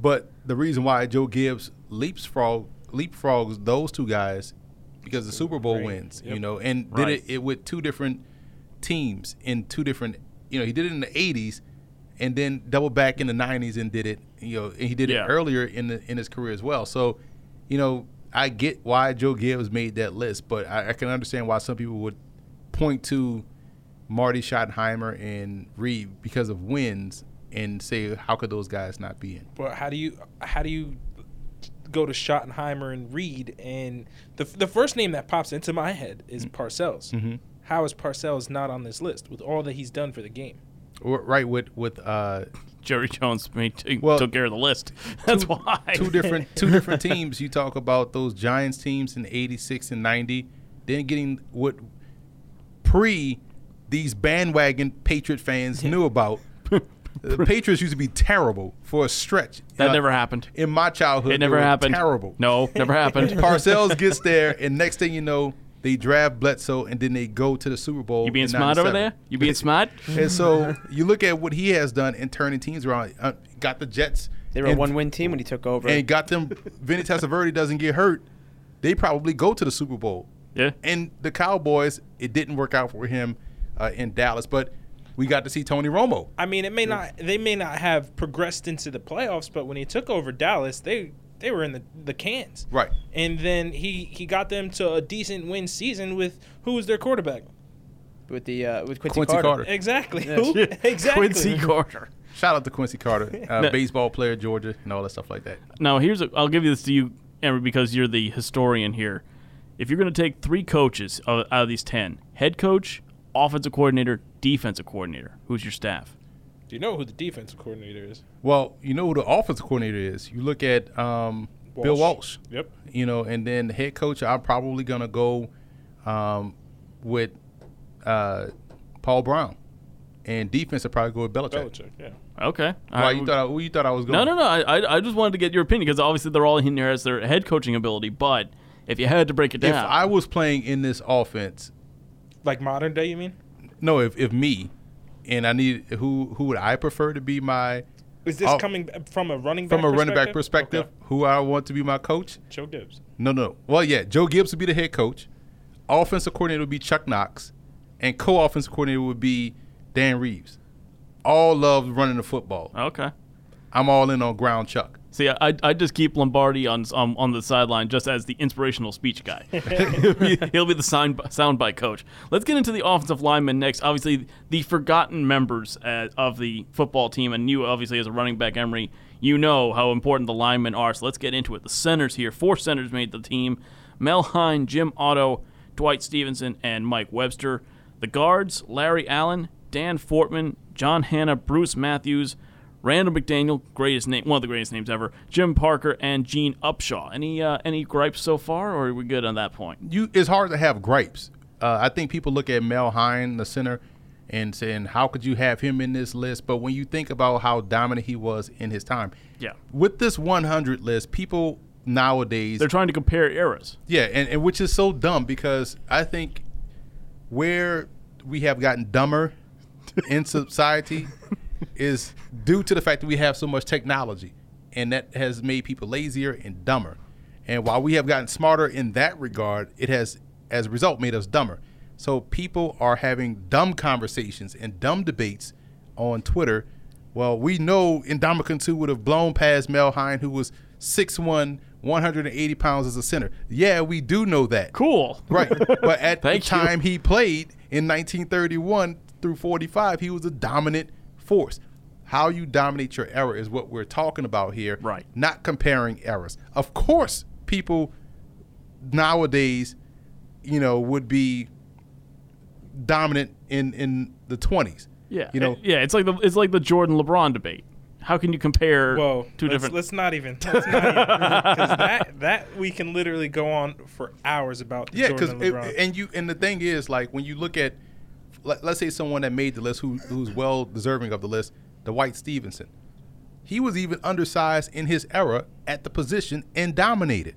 but the reason why Joe Gibbs leapfrog leapfrogs those two guys because the Super Bowl Great. wins, you know, and Right. did it, it with two different teams in two different. You know, he did it in the '80s, and then double back in the '90s and did it. You know, and he did Yeah. it earlier in the in his career as well. So, you know, I get why Joe Gibbs made that list, but I, I can understand why some people would point to Marty Schottenheimer and Reid because of wins and say how could those guys not be in? But how do you how do you go to Schottenheimer and Reid and the the first name that pops into my head is Parcells. Mhm. How is Parcells not on this list with all that he's done for the game? right with with uh, Jerry Jones made, t- Well, took care of the list. That's two, why. two different two different teams. You talk about those Giants teams in '86 and '90, then getting what pre these bandwagon Patriot fans knew about. The Patriots used to be terrible for a stretch. that Uh, never happened. in my childhood. It they never were happened. Terrible. No, never happened. Parcells gets there, and next thing you know, they draft Bledsoe, and then they go to the Super Bowl. You being in smart over there? You being smart? And so you look at what he has done in turning teams around. Uh, got the Jets. They were a one-win team when he took over. and got them. Vinny Testaverde doesn't get hurt. They probably go to the Super Bowl. Yeah. And the Cowboys, it didn't work out for him uh, in Dallas, but we got to see Tony Romo. I mean, it may not. They may not have progressed into the playoffs, but when he took over Dallas, they they were in the, the cans. Right. And then he he got them to a decent win season with who was their quarterback? with the uh, with Quincy, Quincy Carter. Carter. Exactly. Yeah. Exactly. Quincy Carter. Shout out to Quincy Carter, uh, No. baseball player, Georgia, and all that stuff like that. Now, here's a, I'll give you this to you, Emery, because you're the historian here. If you're going to take three coaches out out of these ten, head coach, offensive coordinator, defensive coordinator, who's your staff? Do you know who the defensive coordinator is? Well, you know who the offensive coordinator is. You look at um, Bill Walsh. Yep. you know, and then the head coach, I'm probably gonna go um, with uh, Paul Brown, and defense, I probably go with Belichick. Belichick. Yeah. Okay. All Why right, you we- thought I, where you thought I was going? No, no, no. I, I, I just wanted to get your opinion because obviously they're all in there as their head coaching ability. But if you had to break it down, If down, I was playing in this offense, Like modern day, you mean? no, if, if me, and I need who who would I prefer to be my Is this Oh. coming from a running back from a running back perspective? Okay. Who I want to be my coach? Joe Gibbs. No, no. Well, yeah, Joe Gibbs would be the head coach. Offensive coordinator would be Chuck Knox, and co-offensive coordinator would be Dan Reeves. All love running the football. okay. I'm all in on ground Chuck. See, I I just keep Lombardi on on, on the sideline just as the inspirational speech guy. he'll, be, he'll be the sound soundbite coach. Let's get into the offensive linemen next. Obviously, the forgotten members uh, of the football team, and you obviously as a running back, Emery, you know how important the linemen are. So let's get into it. The centers here, four centers made the team: Mel Hein, Jim Otto, Dwight Stephenson, and Mike Webster. The guards: Larry Allen, Dan Fortmann, John Hannah, Bruce Matthews. Randall McDaniel, greatest name, one of the greatest names ever. Jim Parker and Gene Upshaw. Any uh, any gripes so far, or are we good on that point? You, it's hard to have gripes. Uh, I think people look at Mel Hein, the center, and saying, "How could you have him in this list?" But when you think about how dominant he was in his time, Yeah, with this 100 list, people nowadays they're trying to compare eras. Yeah, and, and which is so dumb because I think where we have gotten dumber in society is due to the fact that we have so much technology, and that has made people lazier and dumber. And while we have gotten smarter in that regard, it has, as a result, made us dumber. So people are having dumb conversations and dumb debates on Twitter. Well, we know Indomitian 2 would have blown past Mel Hein, who was 6'1", 180 pounds as a center. Yeah, we do know that. Cool. Right. But at the Thank you. time he played in 1931 through 45, he was a dominant force. How you dominate your error is what we're talking about here. Right. Not comparing errors. Of course, people nowadays, you know, would be dominant in in the 20s. Yeah, You know, yeah. It's like the it's like the Jordan LeBron debate. How can you compare Whoa. two let's, different? Let's not even. Let's not even. 'cause that that we can literally go on for hours about. Yeah, because and and you and the thing is like when you look at let, us say someone that made the list who who's well deserving of the list, the White Stephenson. He was even undersized in his era at the position and dominated.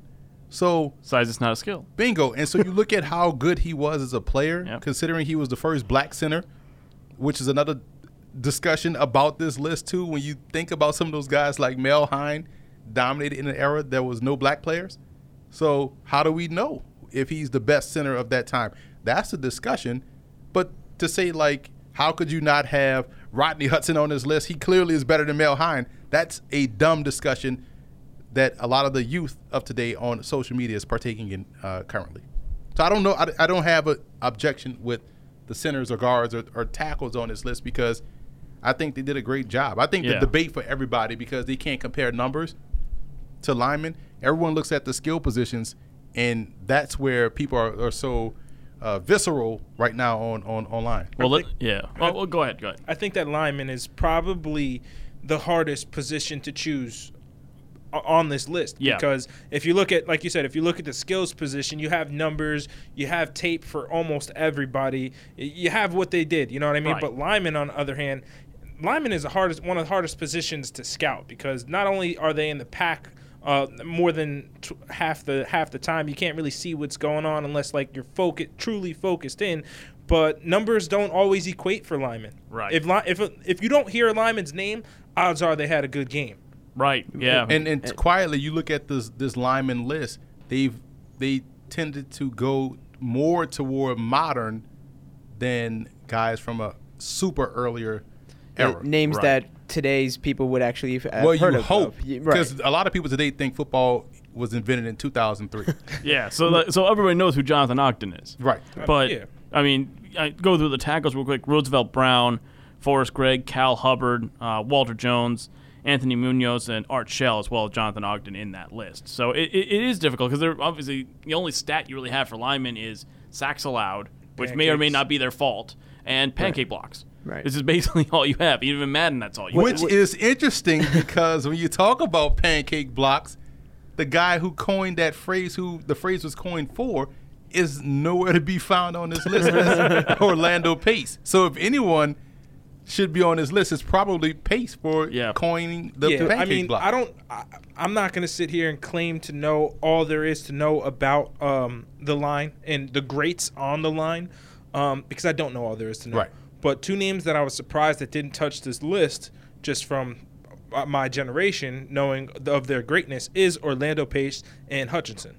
So Size is not a skill. bingo. And so you look at how good he was as a player, Yep. considering he was the first black center, which is another discussion about this list too. When you think about some of those guys like Mel Hein dominated in an era there was no black players. So how do we know if he's the best center of that time? That's the discussion. But to say like, how could you not have Rodney Hudson on this list? He clearly is better than Mel Hein. That's a dumb discussion that a lot of the youth of today on social media is partaking in uh, currently. So I don't know. I, I don't have an objection with the centers or guards or, or tackles on this list because I think they did a great job. I think Yeah. the debate for everybody because they can't compare numbers to linemen. Everyone looks at the skill positions, and that's where people are, are so uh, visceral right now on on online. Well, let, yeah. Well, well, go ahead. Go ahead. I think that lineman is probably the hardest position to choose on this list Yeah. because if you look at like you said if you look at the skills position you have numbers you have tape for almost everybody you have what they did you know what i mean Right. but lineman on the other hand lineman is the hardest one of the hardest positions to scout because not only are they in the pack uh, more than t- half the half the time you can't really see what's going on unless like you're focus truly focused in but numbers don't always equate for linemen Right. if li- if if you don't hear a lineman's name odds are they had a good game Right. Yeah. And and quietly, you look at this this lineman list. They've they tended to go more toward modern than guys from a super earlier era. names Right. that today's people would actually have well, heard you of. hope because Right. a lot of people today think football was invented in 2003. yeah. So that, so everybody knows who Jonathan Ogden is. right. But yeah. I mean, I go through the tackles real quick. Roosevelt Brown, Forrest Gregg, Cal Hubbard, uh, Walter Jones, Anthony Munoz, and Art Shell, as well as Jonathan Ogden in that list. So it, it, it is difficult because they're obviously the only stat you really have for linemen is sacks allowed, which may or may not be their fault, and pancake blocks. Right. This is basically all you have. Even in Madden, that's all you Which have. is interesting because when you talk about pancake blocks, the guy who coined that phrase, who the phrase was coined for, is nowhere to be found on this list. Orlando Pace. So if anyone should be on this list, it's probably Pace for Yeah. coining the yeah, pancake I mean, block. I don't. I, I'm not going to sit here and claim to know all there is to know about um, the line and the greats on the line, um, because I don't know all there is to know. Right. But two names that I was surprised that didn't touch this list, just from uh, my generation knowing of their greatness, is Orlando Pace and Hutchinson.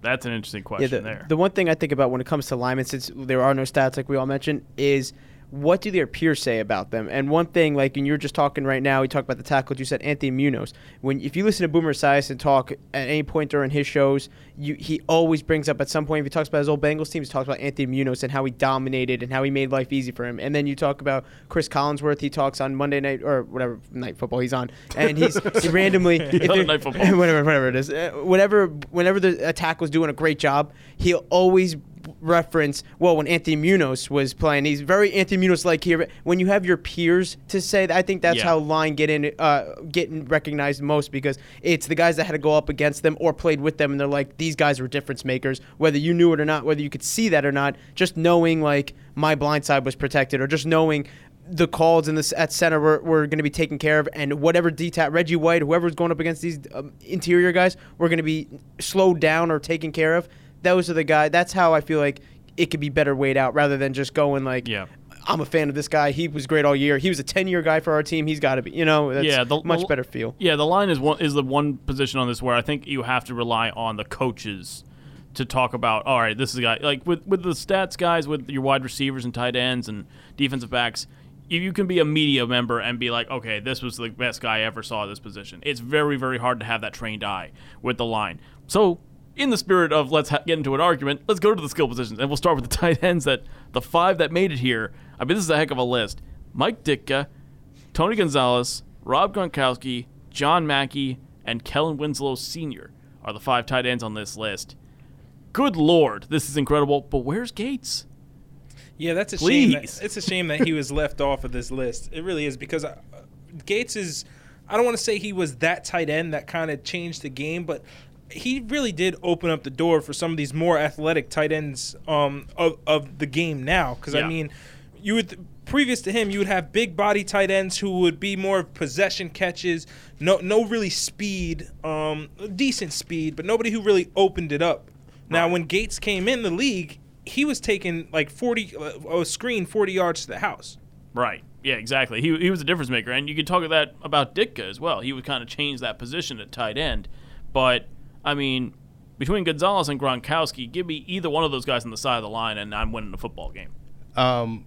That's an interesting Yeah, question the, there. the one thing I think about when it comes to linemen, since there are no stats like we all mentioned, is what do their peers say about them? And one thing, like, and you're just talking right now, we talked about the tackles. You said Anthony Munoz. When if you listen to Boomer Esiason talk at any point during his shows, you he always brings up at some point if he talks about his old Bengals team, he talks about Anthony Munoz and how he dominated and how he made life easy for him. And then you talk about Chris Collinsworth. He talks on Monday night or whatever night football he's on, and he's he randomly if Other they're- Night Football. whatever, whatever it is, uh, whatever, whenever the attack was doing a great job, he'll always reference. Well, when Anthony Munoz was playing, he's very Anthony Munoz like here. When you have your peers to say that, I think that's Yeah. how line get in, uh, getting recognized most because it's the guys that had to go up against them or played with them, and they're like these guys were difference makers, whether you knew it or not, whether you could see that or not. Just knowing like my blind side was protected, or just knowing the calls in this at center were, were going to be taken care of, and whatever detach Reggie White, whoever's going up against these um, interior guys, were going to be slowed down or taken care of. Those are the guys. That's how I feel like it could be better weighed out rather than just going like, Yeah. I'm a fan of this guy. He was great all year. He was a 10 year guy for our team. He's got to be. You know, that's Yeah, the- much better feel. Yeah, the line is one is the one position on this where I think you have to rely on the coaches to talk about. All right, this is a guy like with with the stats guys, with your wide receivers and tight ends and defensive backs. You, you can be a media member and be like, okay, this was the best guy I ever saw at this position. It's very very hard to have that trained eye with the line. So. In the spirit of let's ha- get into an argument, let's go to the skill positions, and we'll start with the tight ends. That the five that made it here. I mean, this is a heck of a list. Mike Ditka, Tony Gonzalez, Rob Gronkowski, John Mackey, and Kellen Winslow Sr. are the five tight ends on this list. Good lord, this is incredible. But where's Gates? Yeah, that's a shame. That, it's a shame that he was left off of this list. It really is because uh, Gates is. I don't want to say he was that tight end that kind of changed the game, but he really did open up the door for some of these more athletic tight ends um, of of the game now. Because Yeah. I mean, you would previous to him, you would have big body tight ends who would be more possession catches, no no really speed, um, decent speed, but nobody who really opened it up. Now, when Gates came in the league, he was taking like 40 uh, a screen 40 yards to the house. Right. Yeah, exactly. He, he was a difference maker, and you could talk that about Ditka as well. He would kind of change that position at tight end. But I mean, between Gonzalez and Gronkowski, give me either one of those guys on the side of the line, and I'm winning the football game. Um,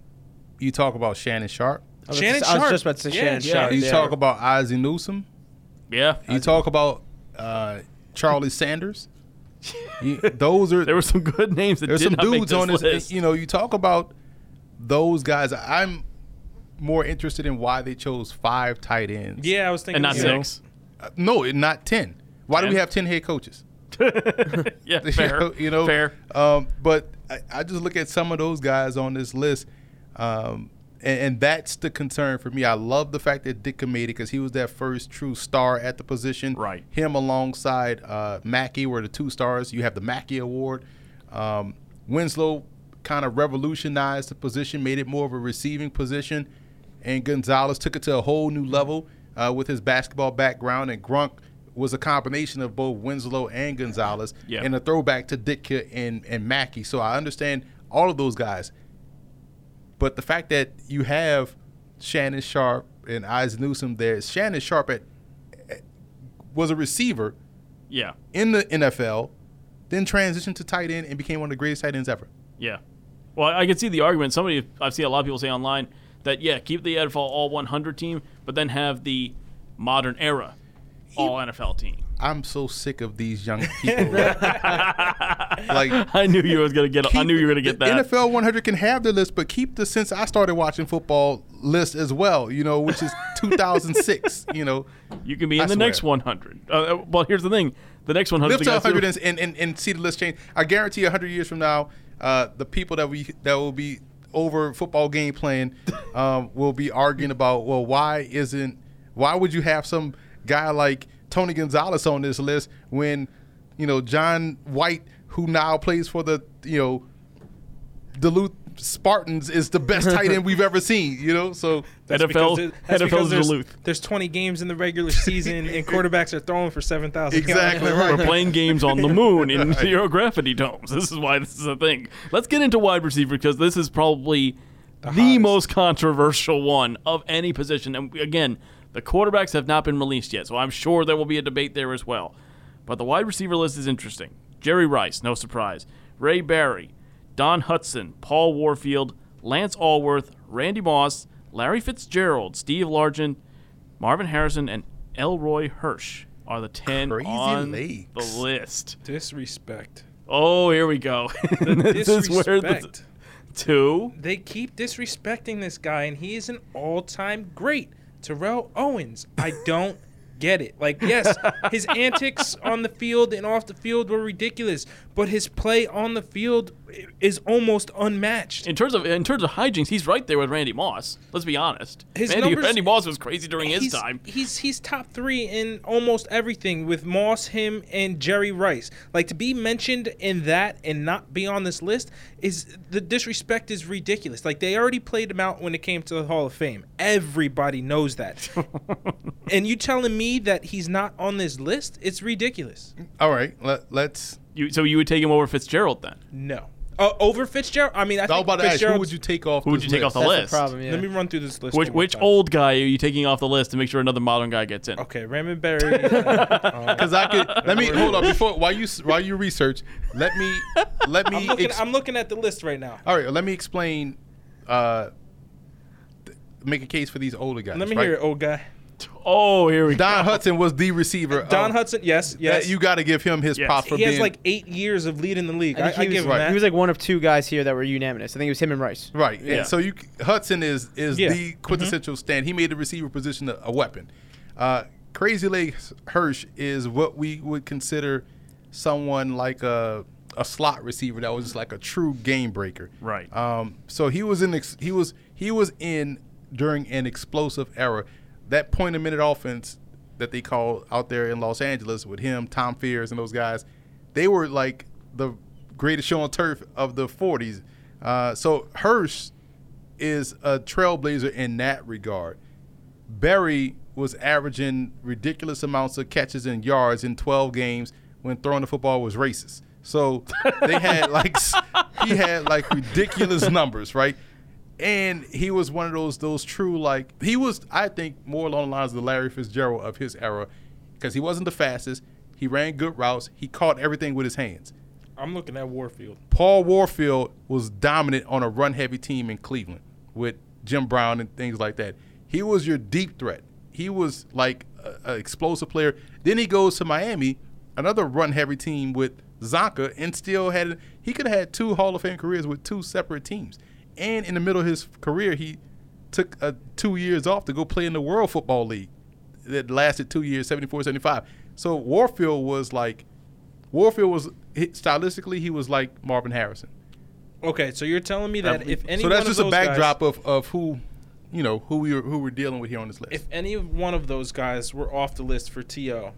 you talk about Shannon Sharpe. I was, Shannon just, I was Sharpe. just about to say Yeah, Shannon yeah. Sharpe. You yeah. talk about Ozzie Newsome. Yeah, You talk about uh, Charlie Sanders. You- those are there were some good names that there's did some not make dudes this on this. list. You know, you talk about those guys. I'm more interested in why they chose five tight ends. Yeah, I was thinking and not you know, six. Uh, no, not ten. Why do we have ten head coaches? yeah, You fair. know- you know, fair. Um, but I, I just look at some of those guys on this list, um, and, and that's the concern for me. I love the fact that Dick made it because he was that first true star at the position. Right. Him alongside uh, Mackey were the two stars. You have the Mackey Award. Um, Winslow kind of revolutionized the position, made it more of a receiving position, and Gonzalez took it to a whole new level uh, with his basketball background. And Gronk was a combination of both Winslow and Gonzalez, Yeah. and a throwback to Ditka and and Mackey. So I understand all of those guys, but the fact that you have Shannon Sharpe and Isaac Newsom there, Shannon Sharpe at, at- was a receiver Yeah, in the NFL, then transitioned to tight end and became one of the greatest tight ends ever. yeah. Well, I can see the argument. Somebody, I've seen a lot of people say online that yeah, keep the NFL All 100 team, but then have the modern era All NFL team. I'm so sick of these young people. like I knew you was gonna get. I knew you were gonna get that. NFL 100 can have the list, but keep the since I started watching football list as well. You know, which is 2006. you know, You can be in I the next 100. Uh, Uh, well, here's the thing: the next 100. live to 100 and, and, and, and see the list change. I guarantee 100 years from now, uh, the people that we that will be over football game playing um, will be arguing about well, why isn't why would you have some guy like Tony Gonzalez on this list when you know John White, who now plays for the you know Duluth Spartans, is the best tight end we've ever seen. You know, so That's NFL because there- that's NFL because there's, Duluth. there's 20 games in the regular season, and quarterbacks are throwing for 7,000 yards. exactly right. We're playing games on the moon in zero gravity domes. This is why this is a thing. Let's get into wide receiver because this is probably the, hottest. most controversial one of any position. And again, the quarterbacks have not been released yet, so I'm sure there will be a debate there as well. But the wide receiver list is interesting. Jerry Rice, no surprise. Ray Berry, Don Hutson, Paul Warfield, Lance Alworth, Randy Moss, Larry Fitzgerald, Steve Largent, Marvin Harrison, and Elroy Hirsch are the 10 Crazy on legs. the list. Disrespect. Oh, here we go. this is where the Disrespect. two. They keep disrespecting this guy, and he is an all-time great. Terrell Owens. I don't get it. Like, yes, his antics on the field and off the field were ridiculous, but his play on the field is almost unmatched. In terms of in terms of hijinks, he's right there with Randy Moss. Let's be honest. His Randy, numbers- Randy Moss was crazy during his time. He's he's top three in almost everything with Moss, him, and Jerry Rice. Like to be mentioned in that and not be on this list is the disrespect is ridiculous. Like they already played him out when it came to the Hall of Fame. Everybody knows that. and you telling me that he's not on this list? It's ridiculous. All right, let, let's. You, so you would take him over Fitzgerald then? No. Uh, over Fitzgerald? I mean, I I was think about to ask, who Fitzgerald's- would you take off? Who would this you take off list? the That's list? the problem. Yeah. Let me run through this list. Which one more which time. old guy are you taking off the list to make sure another modern guy gets in? Okay, Raymond Berry. uh, Because I could let me hold on before while you while you research. Let me let me. I'm looking, ex- I'm looking at the list right now. all right, let me explain. Uh, th- make a case for these older guys. Let me right? hear it, old guy. Oh, here we Don go. Don Hutson was the receiver. Don of- Hutson, yes, yes. that you got to give him his Yes. props for he has like eight years of leading the league. I I, I he give was, him right. that. he was like one of two guys here that were unanimous. I think it was him and Rice. right. Yeah. And so you Hutson is is Yeah. the quintessential stand. He made the receiver position a, a weapon. Uh, Crazy Legs Hirsch is what we would consider someone like a a slot receiver that was just like a true game breaker. Right. Um, so he was in ex- he was he was in during an explosive era. That point a minute offense that they call out there in Los Angeles with him, Tom Fears, and those guys, they were like the greatest show on turf of the 40s. Uh, so Hirsch is a trailblazer in that regard. Berry was averaging ridiculous amounts of catches and yards in 12 games when throwing the football was racist. So they had like he had like ridiculous numbers, right? And he was one of those those true like he was I think more along the lines of the Larry Fitzgerald of his era because he wasn't the fastest. He ran good routes. He caught everything with his hands. I'm looking at Warfield. Paul Warfield was dominant on a run heavy team in Cleveland with Jim Brown and things like that. He was your deep threat. He was like an explosive player. Then he goes to Miami, another run heavy team with Csonka, and still had he could have had two Hall of Fame careers with two separate teams. And in the middle of his career, he took uh, two years off to go play in the World Football League that lasted two years, 74, 75. So Warfield was like Warfield was stylistically he was like Marvin Harrison. Okay, so you're telling me that if any so that's just of a those guys- backdrop of, of who, you know, who we were, who we're dealing with here on this list. if any one of those guys were off the list for To,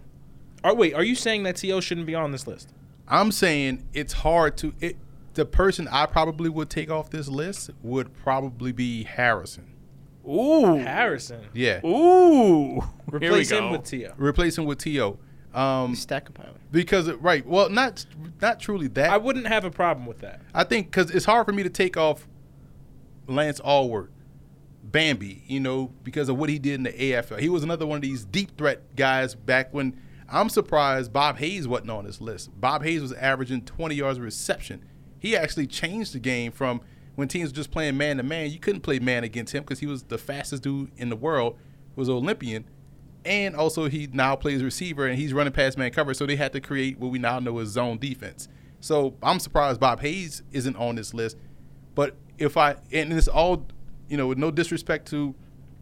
oh wait, are you saying that To shouldn't be on this list? I'm saying it's hard to it. The person I probably would take off this list would probably be Harrison. Ooh. Harrison. Yeah, Ooh. Here Replace him with To. replace him with To. Um, Stack compiler. because right, well, not not truly that. I wouldn't have a problem with that. I think because it's hard for me to take off Lance Alworth, Bambi, you know, because of what he did in the AFL. He was another one of these deep threat guys back when I'm surprised Bob Hayes wasn't on this list. Bob Hayes was averaging 20 yards of reception. He actually changed the game from when teams were just playing man to man. You couldn't play man against him because he was the fastest dude in the world, was an Olympian. And also, he now plays receiver and he's running past man cover. So they had to create what we now know as zone defense. So I'm surprised Bob Hayes isn't on this list. But if I, and it's all, you know, with no disrespect to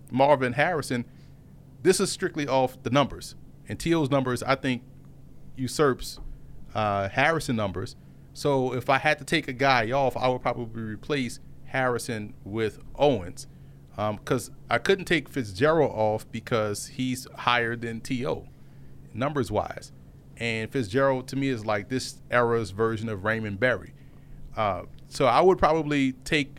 Marvin Harrison, this is strictly off the numbers. And T.O.'s numbers, I think, usurps uh, Harrison numbers. So if I had to take a guy off, I would probably replace Harrison with Owens. Because I couldn't take Fitzgerald off because he's higher than T.O. numbers wise. And Fitzgerald to me is like this era's version of Raymond Berry. Uh, so I would probably take,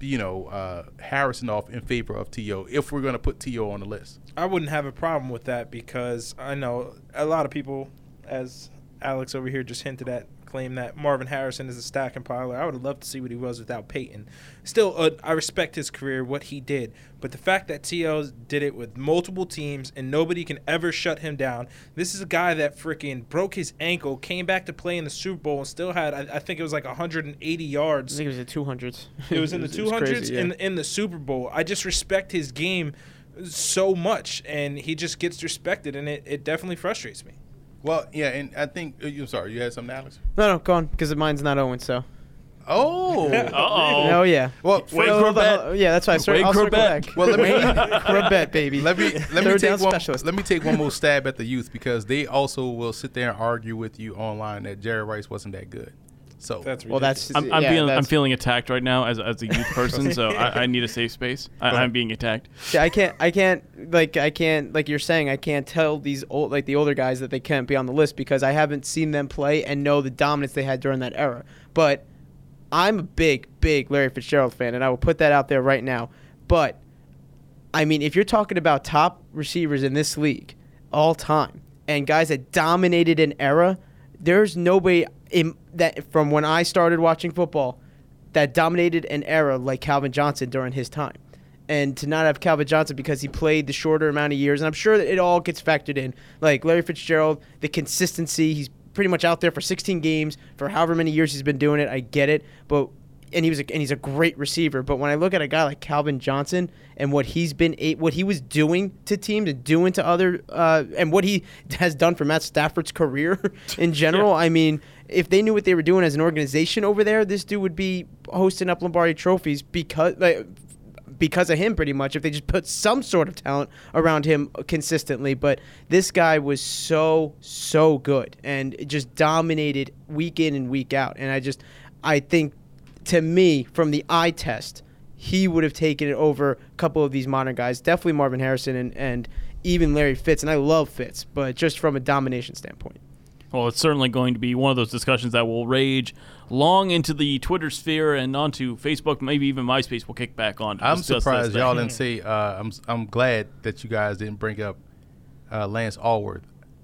you know, uh, Harrison off in favor of T.O. if we're going to put T.O. on the list. I wouldn't have a problem with that because I know a lot of people, as Alex over here just hinted at, claim that Marvin Harrison is a stack compiler. I would have loved to see what he was without Peyton. Still, uh, I respect his career, what he did, but the fact that T.O. did it with multiple teams and nobody can ever shut him down. This is a guy that freaking broke his ankle, came back to play in the Super Bowl, and still had, I, I think it was like 180 yards. I think it was in the 200s. It was in the It two was hundreds crazy, yeah. in in the Super Bowl. I just respect his game so much, and he just gets respected, and it, it definitely frustrates me. Well, yeah, and I think uh, you. Sorry, you had something, Alex. No, no, go on, because mine's not Owen, so. Oh, Uh-oh. Oh, yeah. well, Wait, Hold on, Corbett. hold on. Yeah, that's why I started. Wade I'll circle Corbett. back. Well, let me- Wade Corbett, baby. let me let me Third down take one. specialist. Let me take one more stab at the youth because they also will sit there and argue with you online that Jerry Rice wasn't that good. So That's Well, that's. I'm, I'm, yeah, being, I'm feeling attacked right now as, as a youth person, so I, I need a safe space. I, I'm being attacked. Yeah, I can't. I can't. Like I can't. Like you're saying, I can't tell these old, like the older guys, that they can't be on the list because I haven't seen them play and know the dominance they had during that era. But I'm a big, big Larry Fitzgerald fan, and I will put that out there right now. But I mean, if you're talking about top receivers in this league all time and guys that dominated an era, there's nobody in that from when I started watching football that dominated an era like Calvin Johnson during his time. And to not have Calvin Johnson because he played the shorter amount of years, and I'm sure that it all gets factored in. Like Larry Fitzgerald, the consistency, he's pretty much out there for 16 games for however many years he's been doing it. I get it, but and he was a, and he's a great receiver. But when I look at a guy like Calvin Johnson and what he's been what he was doing to teams and doing to other uh, and what he has done for Matt Stafford's career in general, I mean, if they knew what they were doing as an organization over there, this dude would be hosting up Lombardi trophies because like because of him pretty much if they just put some sort of talent around him consistently. But this guy was so so good and just dominated week in and week out. And i just i think to me from the eye test he would have taken it over a couple of these modern guys definitely marvin harrison and, and even larry fitz. And i love fitz but just from a domination standpoint Well, it's certainly going to be one of those discussions that will rage long into the Twitter sphere and onto Facebook, maybe even MySpace. will kick back on. To I'm surprised y'all didn't say. Uh, I'm I'm glad that you guys didn't bring up uh, Lance Alworth.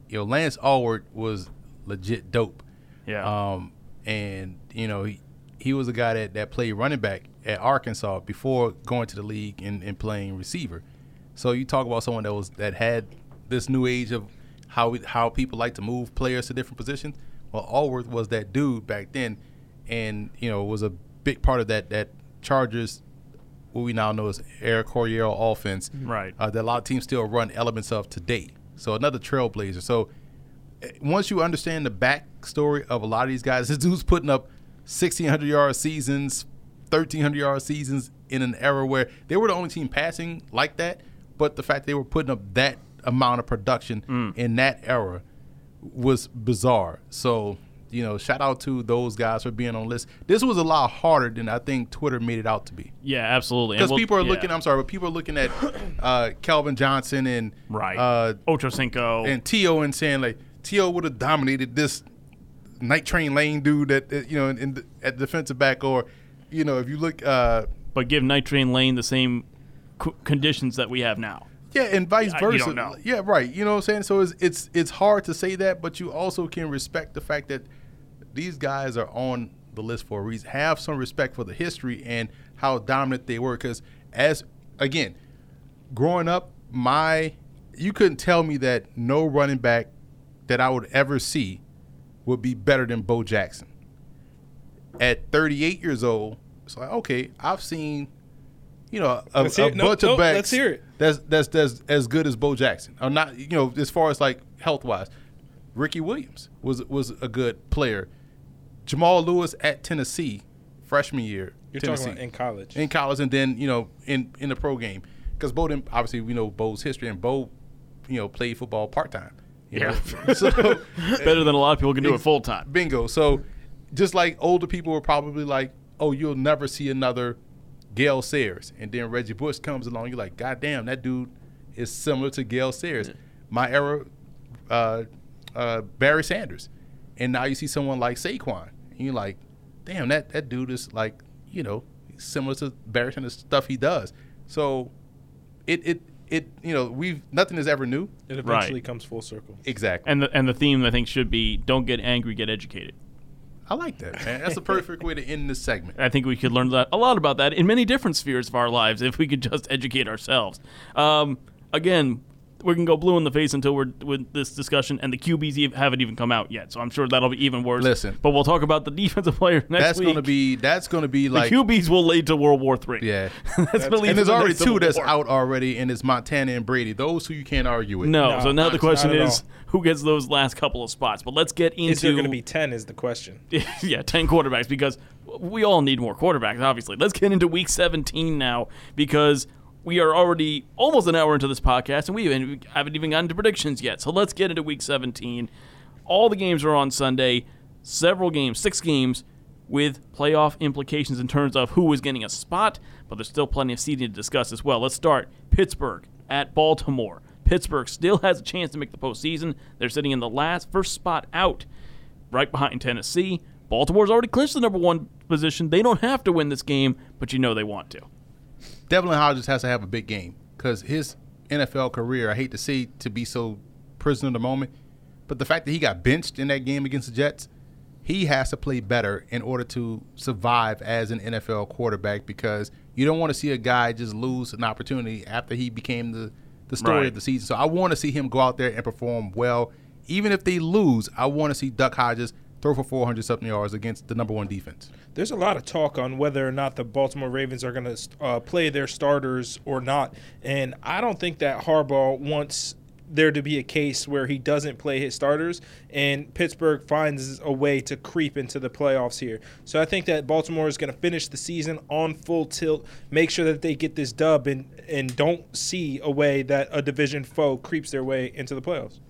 You know, Lance Alworth was legit dope. Yeah. Um, and you know he, he was a guy that, that played running back at Arkansas before going to the league and, and playing receiver. So you talk about someone that was that had this new age of how we, how people like to move players to different positions. Well, Alworth was that dude back then, and you know was a big part of that that Chargers, what we now know as Air Coryell offense, Right. Uh, that a lot of teams still run elements of today. So another trailblazer. So eh, once you understand the backstory of a lot of these guys, this dude's putting up 1,600 yard seasons, 1,300 yard seasons in an era where they were the only team passing like that. But the fact they were putting up that amount of production in that era was bizarre. So you know, shout out to those guys for being on list. This was a lot harder than I think Twitter made it out to be. Yeah, absolutely. Because we'll- people are yeah. looking, I'm sorry, but people are looking at uh, Calvin Johnson and right. uh, and T.O. and saying like T.O. would have dominated this night train lane dude that that, you know in, in the, at defensive back or you know if you look uh, but give night train Lane the same co- conditions that we have now. Yeah and vice versa. yeah right. You know what I'm saying? So it's it's it's hard to say that but you also can respect the fact that these guys are on the list for a reason. Have some respect for the history and how dominant they were because as again growing up my you couldn't tell me that no running back that I would ever see would be better than Bo Jackson. At 38 years old, it's like okay, I've seen, you know, a, a bunch no, of backs. let's hear it. That's that's that's as good as Bo Jackson. Or not, you know, as far as like health wise, Ricky Williams was was a good player. Jamal Lewis at Tennessee, freshman year. You're Tennessee talking about in college. in college and then you know in in the pro game because Bo didn't obviously we know Bo's history and Bo you know played football part time. Yeah. so Better than a lot of people can do it full time. bingo. So just like older people were probably like, oh, you'll never see another Gale Sayers, and then Reggie Bush comes along. You're like, God damn, that dude is similar to Gale Sayers. My era, uh, uh, Barry Sanders, and now you see someone like Saquon, and you're like, damn, that that dude is like, you know, similar to Barry Sanders stuff he does. So it it it you know we've nothing is ever new. It eventually Right. comes full circle. Exactly. And the and the theme I think should be don't get angry, get educated. I like that, man. That's a perfect way to end this segment. I think we could learn a lot about that in many different spheres of our lives if we could just educate ourselves. Um, again, we can go blue in the face until we're with this discussion, and the QBs ev- haven't even come out yet, so I'm sure that'll be even worse. Listen. but we'll talk about the defensive players next That's week. That's gonna be that's gonna be the like QBs will lead to World War Three. yeah. that's believed and there's in the already next Civil two that's War. out already, and it's Montana and Brady. Those who you can't argue with. No, No, so now not- the question is who gets those last couple of spots. But let's get into Is there going to be 10 is the question. yeah, 10 quarterbacks because we all need more quarterbacks, obviously. Let's get into week 17 now because we are already almost an hour into this podcast and we haven't, even gotten to predictions yet. So let's get into week 17. All the games are on Sunday, several games, six games with playoff implications in terms of who is getting a spot, but there's still plenty of seeding to discuss as well. Let's start Pittsburgh at Baltimore. Pittsburgh still has a chance to make the postseason. They're sitting in the last first spot out right behind Tennessee. Baltimore's already clinched the number one position. They don't have to win this game, but you know they want to. Devlin Hodges has to have a big game because his NFL career. I hate to say to be so prisoner of the moment, but the fact that he got benched in that game against the Jets, he has to play better in order to survive as an NFL quarterback because you don't want to see a guy just lose an opportunity after he became the the story Right. of the season. So I want to see him go out there and perform well. Even if they lose, I want to see Duck Hodges throw for 400 something yards against the number one defense. There's a lot of talk on whether or not the Baltimore Ravens are going to uh, play their starters or not, and I don't think that Harbaugh wants there to be a case where he doesn't play his starters and Pittsburgh finds a way to creep into the playoffs here. So I think that Baltimore is going to finish the season on full tilt, make sure that they get this dub and and don't see a way that a division foe creeps their way into the playoffs.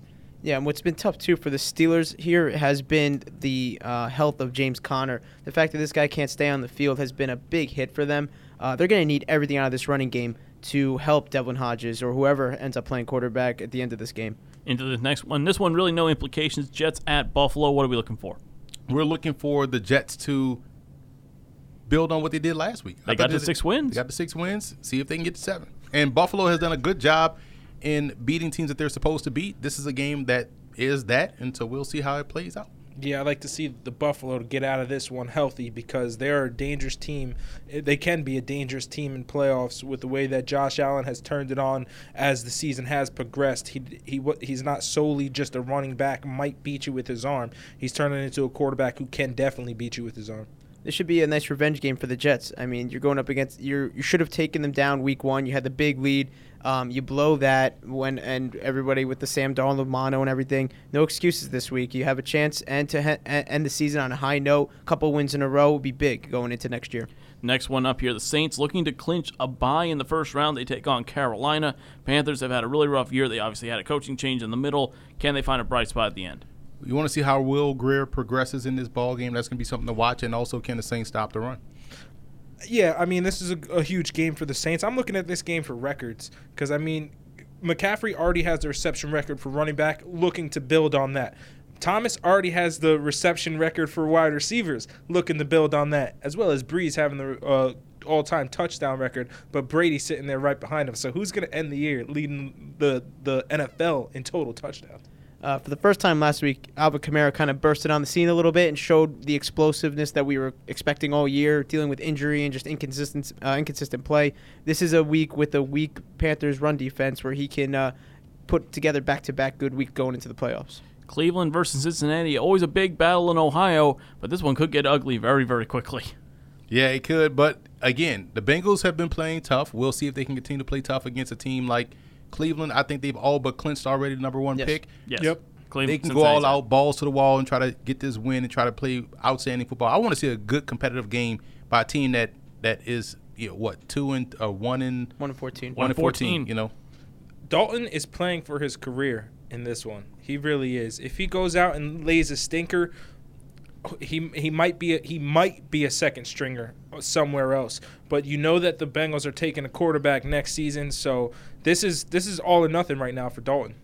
Yeah, and what's been tough too for the Steelers here has been the uh, health of James Conner. The fact that this guy can't stay on the field has been a big hit for them. Uh, they're going to need everything out of this running game to help Devlin Hodges or whoever ends up playing quarterback at the end of this game. Into the next one. This one really no implications. Jets at Buffalo. What are we looking for? We're looking for the Jets to build on what they did last week. They I got thought to six wins. They got the six wins. See if they can get to seven. And Buffalo has done a good job in beating teams that they're supposed to beat. This is a game that is that, and so we'll see how it plays out. Yeah, I'd like to see the Buffalo get out of this one healthy because they're a dangerous team. They can be a dangerous team in playoffs with the way that Josh Allen has turned it on as the season has progressed. He he he's not solely just a running back might beat you with his arm. He's turning into a quarterback who can definitely beat you with his arm. This should be a nice revenge game for the Jets. I mean, you're going up against you. You should have taken them down week one. You had the big lead. Um, you blow that when and everybody with the Sam Darnold mono and everything. No excuses this week. You have a chance and to he- end the season on a high note. A couple wins in a row would be big going into next year. Next one up here, the Saints looking to clinch a bye in the first round. They take on Carolina. Panthers have had a really rough year. They obviously had a coaching change in the middle. Can they find a bright spot at the end? You want to see how Will Grier progresses in this ball game. That's going to be something to watch, and also can the Saints stop the run? Yeah, I mean, this is a, a huge game for the Saints. I'm looking at this game for records because, I mean, McCaffrey already has the reception record for running back, looking to build on that. Thomas already has the reception record for wide receivers, looking to build on that, as well as Brees having the uh, all-time touchdown record, but Brady sitting there right behind him. So who's going to end the year leading the the NFL in total touchdowns? Uh, for the first time last week, Albert Kamara kind of bursted on the scene a little bit and showed the explosiveness that we were expecting all year, dealing with injury and just inconsistent, uh, inconsistent play. This is a week with a weak Panthers run defense where he can uh, put together back-to-back good weeks going into the playoffs. Cleveland versus Cincinnati, always a big battle in Ohio, but this one could get ugly very, very quickly. Yeah, it could. But again, the Bengals have been playing tough. We'll see if they can continue to play tough against a team like Cleveland. I think they've all but clinched already the number one Yes. pick. Yes. Yep. Cleveland, They can go all out, balls to the wall, and try to get this win and try to play outstanding football. I want to see a good competitive game by a team that that is you know what two and uh, one and One and fourteen. one and 114. fourteen. You know, Dalton is playing for his career in this one. He really is. If he goes out and lays a stinker, he he might be a, he might be a second stringer somewhere else. But you know that the Bengals are taking a quarterback next season, so this is this is all or nothing right now for Dalton.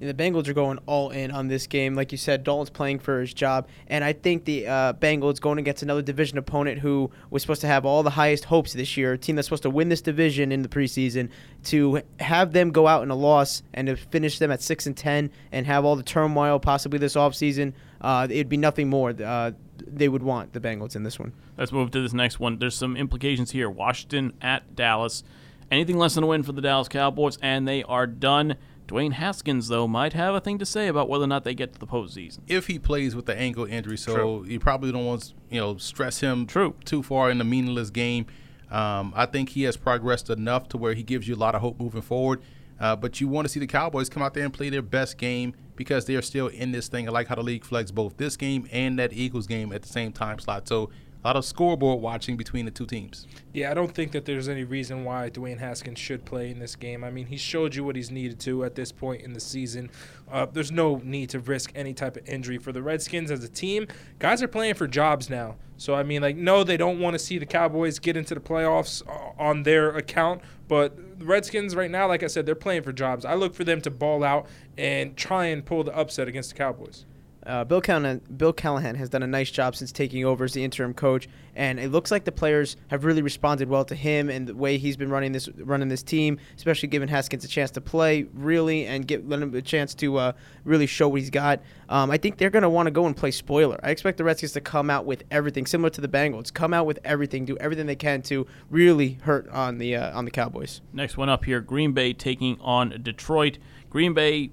The Bengals are going all in on this game. Like you said, Dalton's playing for his job. And I think the uh, Bengals going against another division opponent who was supposed to have all the highest hopes this year, a team that's supposed to win this division in the preseason, to have them go out in a loss and to finish them at 6 and 10 and have all the turmoil possibly this offseason, uh, it'd be nothing more uh, they would want, the Bengals, in this one. Let's move to this next one. There's some implications here. Washington at Dallas. Anything less than a win for the Dallas Cowboys, and they are done. Dwayne Haskins, though, might have a thing to say about whether or not they get to the postseason. if he plays with the ankle injury, so True. you probably don't want to you know stress him True. too far in the meaningless game. Um, I think he has progressed enough to where he gives you a lot of hope moving forward. Uh, but you want to see the Cowboys come out there and play their best game because they are still in this thing. I like how the league flex both this game and that Eagles game at the same time slot. So a lot of scoreboard watching between the two teams. Yeah, I don't think that there's any reason why Dwayne Haskins should play in this game. I mean, he showed you what he's needed to at this point in the season. Uh, there's no need to risk any type of injury for the Redskins as a team. Guys are playing for jobs now. So, I mean, like, no, they don't want to see the Cowboys get into the playoffs uh, on their account. But the Redskins, right now, like I said, they're playing for jobs. I look for them to ball out and try and pull the upset against the Cowboys. Uh, Bill Callahan, Bill Callahan has done a nice job since taking over as the interim coach, and it looks like the players have really responded well to him and the way he's been running this running this team, especially giving Haskins a chance to play really and get let him a chance to uh, really show what he's got. Um, I think they're going to want to go and play spoiler. I expect the Redskins to come out with everything, similar to the Bengals, come out with everything, do everything they can to really hurt on the uh, on the Cowboys. Next one up here Green Bay taking on Detroit. Green Bay,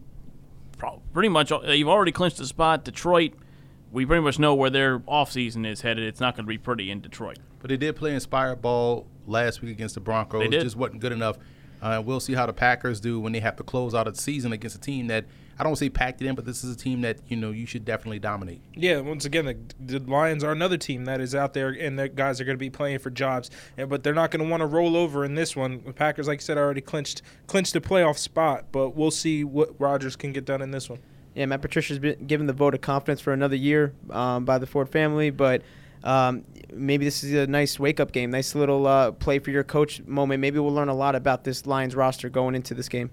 pretty much, you've already clinched the spot. Detroit, we pretty much know where their offseason is headed. It's not going to be pretty in Detroit. But they did play inspired ball last week against the Broncos. They did. Just wasn't good enough. Uh, we'll see how the Packers do when they have to close out a season against a team that I don't say packed it in, but this is a team that you know you should definitely dominate. Yeah, once again, the, the Lions are another team that is out there, and the guys are going to be playing for jobs. But they're not going to want to roll over in this one. The Packers, like I said, already clinched clinched the playoff spot, but we'll see what Rodgers can get done in this one. Yeah, Matt Patricia's been given the vote of confidence for another year um, by the Ford family, but um, maybe this is a nice wake-up game, nice little uh, play for your coach moment. Maybe we'll learn a lot about this Lions roster going into this game.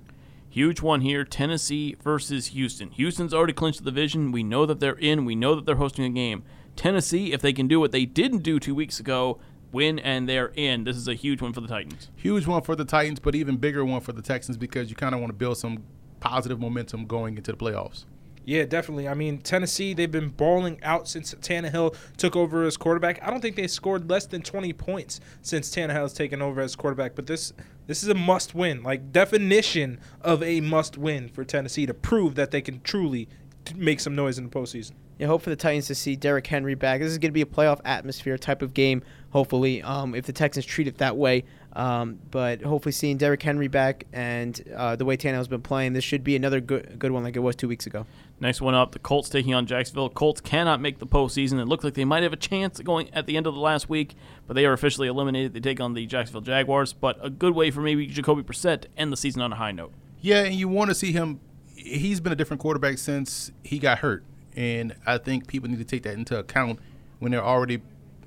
Huge one here Tennessee versus Houston. Houston's already clinched the division. We know that they're in. We know that they're hosting a game. Tennessee, if they can do what they didn't do two weeks ago, win and they're in. This is a huge one for the Titans. Huge one for the Titans, but even bigger one for the Texans because you kind of want to build some positive momentum going into the playoffs. Yeah, definitely. I mean, Tennessee, they've been balling out since Tannehill took over as quarterback. I don't think they scored less than 20 points since Tannehill's taken over as quarterback, but this this is a must win. Like definition of a must win for Tennessee to prove that they can truly make some noise in the postseason. Yeah, hope for the Titans to see Derrick Henry back. This is going to be a playoff atmosphere type of game, hopefully, um, if the Texans treat it that way. Um, but hopefully, seeing Derrick Henry back and uh, the way Tannehill's been playing, this should be another good good one like it was two weeks ago. Next one up, the Colts taking on Jacksonville. Colts cannot make the postseason. It looked like they might have a chance going at the end of the last week, but they are officially eliminated. They take on the Jacksonville Jaguars, but a good way for maybe Jacoby Brissett to end the season on a high note. Yeah, and you want to see him. He's been a different quarterback since he got hurt. and I think people need to take that into account when they're already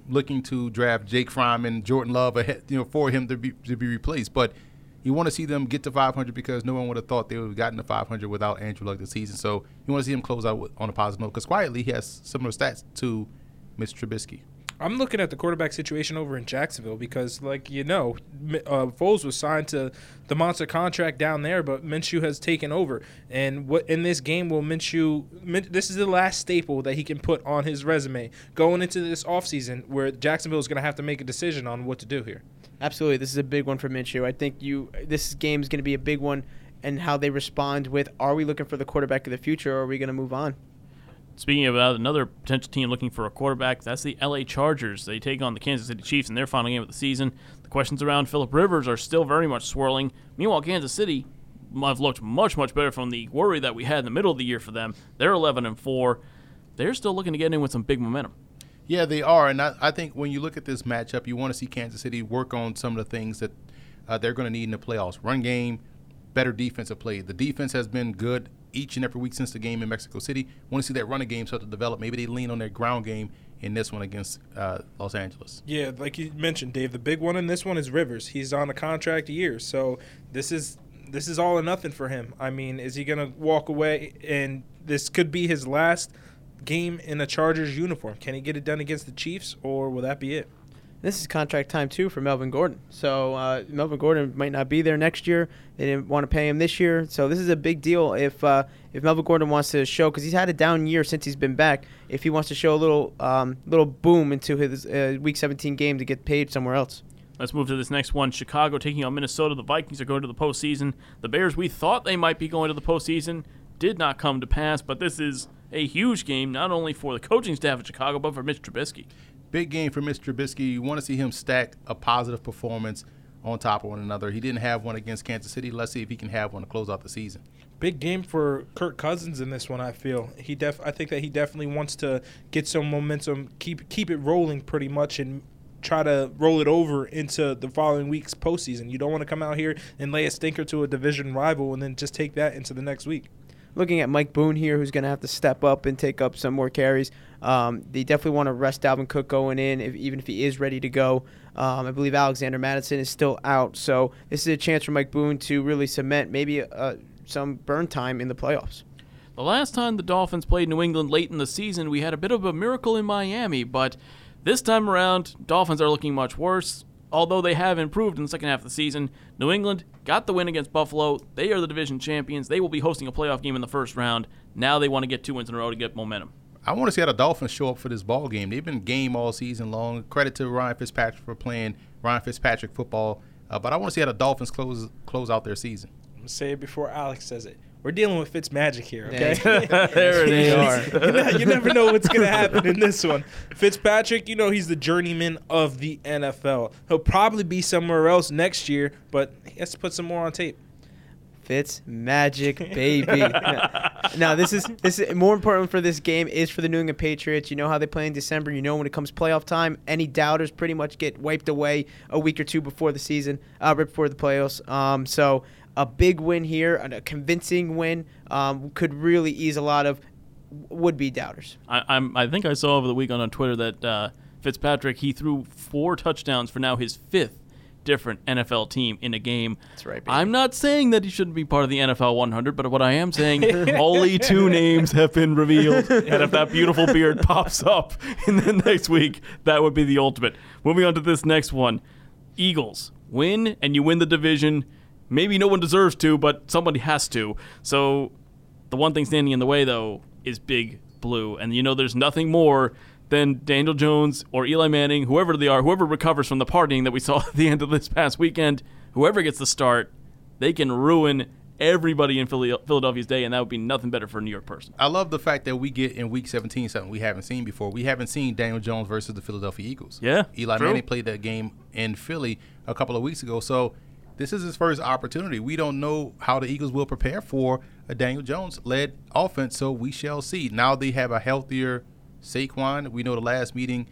looking to draft Jake Fromm and Jordan Love ahead, you know, for him to be to be replaced. But you want to see them get to 500 because no one would have thought they would have gotten to 500 without Andrew Luck this season. So you want to see him close out with, on a positive note because quietly he has similar stats to Mr. Trubisky. I'm looking at the quarterback situation over in Jacksonville because, like you know, uh, Foles was signed to the monster contract down there, but Minshew has taken over. And what in this game will Minshew? Min, this is the last staple that he can put on his resume going into this offseason where Jacksonville is going to have to make a decision on what to do here. Absolutely, this is a big one for Minshew. I think you this game is going to be a big one, and how they respond with: Are we looking for the quarterback of the future, or are we going to move on? Speaking about another potential team looking for a quarterback, that's the LA Chargers. They take on the Kansas City Chiefs in their final game of the season. The questions around Philip Rivers are still very much swirling. Meanwhile, Kansas City have looked much much better from the worry that we had in the middle of the year for them. They're 11 and 4. They're still looking to get in with some big momentum. Yeah, they are, and I, I think when you look at this matchup, you want to see Kansas City work on some of the things that uh, they're going to need in the playoffs: run game, better defensive play. The defense has been good each and every week since the game in Mexico City. Want to see that running game start to develop. Maybe they lean on their ground game in this one against uh, Los Angeles. Yeah, like you mentioned, Dave, the big one in this one is Rivers. He's on a contract year, so this is this is all or nothing for him. I mean, is he going to walk away and this could be his last game in a Chargers uniform? Can he get it done against the Chiefs, or will that be it? This is contract time too for Melvin Gordon. So uh, Melvin Gordon might not be there next year. They didn't want to pay him this year. So this is a big deal if uh, if Melvin Gordon wants to show because he's had a down year since he's been back. If he wants to show a little um, little boom into his uh, Week 17 game to get paid somewhere else. Let's move to this next one. Chicago taking on Minnesota. The Vikings are going to the postseason. The Bears, we thought they might be going to the postseason, did not come to pass. But this is a huge game, not only for the coaching staff of Chicago, but for Mitch Trubisky. Big game for Mr. Trubisky. You want to see him stack a positive performance on top of one another. He didn't have one against Kansas City. Let's see if he can have one to close out the season. Big game for Kirk Cousins in this one. I feel he def. I think that he definitely wants to get some momentum, keep keep it rolling pretty much, and try to roll it over into the following week's postseason. You don't want to come out here and lay a stinker to a division rival and then just take that into the next week looking at Mike Boone here, who's going to have to step up and take up some more carries. Um, they definitely want to rest Dalvin Cook going in, if, even if he is ready to go. Um, I believe Alexander Mattison is still out, so this is a chance for Mike Boone to really cement maybe uh, some burn time in the playoffs. The last time the Dolphins played New England late in the season, we had a bit of a miracle in Miami, but this time around, Dolphins are looking much worse although they have improved in the second half of the season. New England got the win against Buffalo. They are the division champions. They will be hosting a playoff game in the first round. Now they want to get two wins in a row to get momentum. I want to see how the Dolphins show up for this ball game. They've been game all season long. Credit to Ryan Fitzpatrick for playing Ryan Fitzpatrick football. Uh, but I want to see how the Dolphins close close out their season. I'm gonna say it before Alex says it. We're dealing with Fitz magic here, okay? there it is. you, know, you never know what's going to happen in this one. Fitzpatrick, you know, he's the journeyman of the NFL. He'll probably be somewhere else next year, but he has to put some more on tape. Fitz magic, baby. now this is this is more important for this game is for the New England Patriots. You know how they play in December. You know when it comes playoff time, any doubters pretty much get wiped away a week or two before the season, uh, right before the playoffs. Um, so a big win here, a convincing win, um, could really ease a lot of would-be doubters. I, am I think I saw over the weekend on Twitter that uh, Fitzpatrick he threw four touchdowns for now his fifth different NFL team in a game. That's right. Baby. I'm not saying that he shouldn't be part of the NFL 100, but what I am saying, only two names have been revealed, and if that beautiful beard pops up in the next week, that would be the ultimate. Moving on to this next one, Eagles win and you win the division maybe no one deserves to, but somebody has to. So the one thing standing in the way, though, is Big Blue. And you know, there's nothing more than Daniel Jones or Eli Manning, whoever they are, whoever recovers from the partying that we saw at the end of this past weekend, whoever gets the start, they can ruin everybody in Philadelphia's day, and that would be nothing better for a New York person. I love the fact that we get in Week 17 something we haven't seen before. We haven't seen Daniel Jones versus the Philadelphia Eagles. Yeah, Eli true. Manning played that game in Philly a couple of weeks ago, so this is his first opportunity. We don't know how the Eagles will prepare for a Daniel Jones led offense, so we shall see. Now they have a healthier Saquon. We know the last meeting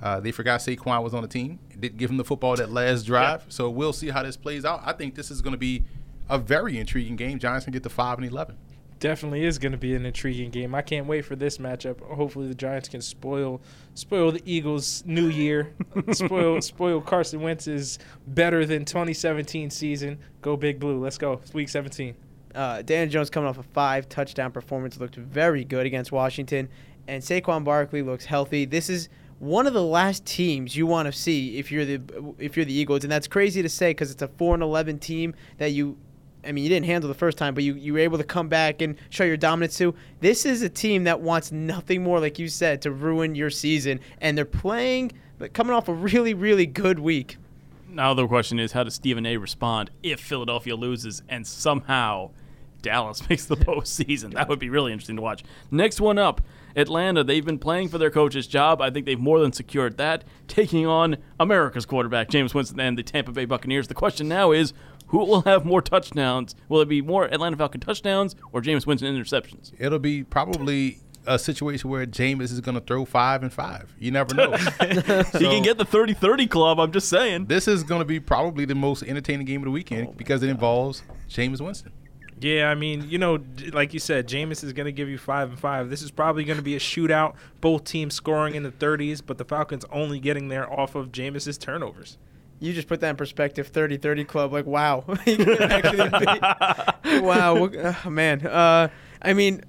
uh, they forgot Saquon was on the team. Didn't give him the football that last drive. Yeah. So we'll see how this plays out. I think this is going to be a very intriguing game. Giants can get to five and eleven. Definitely is going to be an intriguing game. I can't wait for this matchup. Hopefully, the Giants can spoil spoil the Eagles' new year. spoil spoil Carson Wentz's better than 2017 season. Go Big Blue. Let's go. It's week 17. Uh, Dan Jones coming off a five touchdown performance looked very good against Washington, and Saquon Barkley looks healthy. This is one of the last teams you want to see if you're the if you're the Eagles, and that's crazy to say because it's a four and eleven team that you. I mean, you didn't handle the first time, but you, you were able to come back and show your dominance too. This is a team that wants nothing more, like you said, to ruin your season, and they're playing, but coming off a really, really good week. Now the question is, how does Stephen A. respond if Philadelphia loses and somehow Dallas makes the postseason? That would be really interesting to watch. Next one up, Atlanta. They've been playing for their coach's job. I think they've more than secured that, taking on America's quarterback, Jameis Winston, and the Tampa Bay Buccaneers. The question now is, who will have more touchdowns? Will it be more Atlanta Falcon touchdowns or Jameis Winston interceptions? It'll be probably a situation where Jameis is going to throw five and five. You never know. he can get the 30-30 club. I'm just saying. This is going to be probably the most entertaining game of the weekend oh because it involves Jameis Winston. Yeah, I mean, you know, like you said, Jameis is going to give you five and five. This is probably going to be a shootout. Both teams scoring in the 30s, but the Falcons only getting there off of Jameis's turnovers. You just put that in perspective. 30-30 club. Like, wow. Wow. uh, man. Uh, I mean,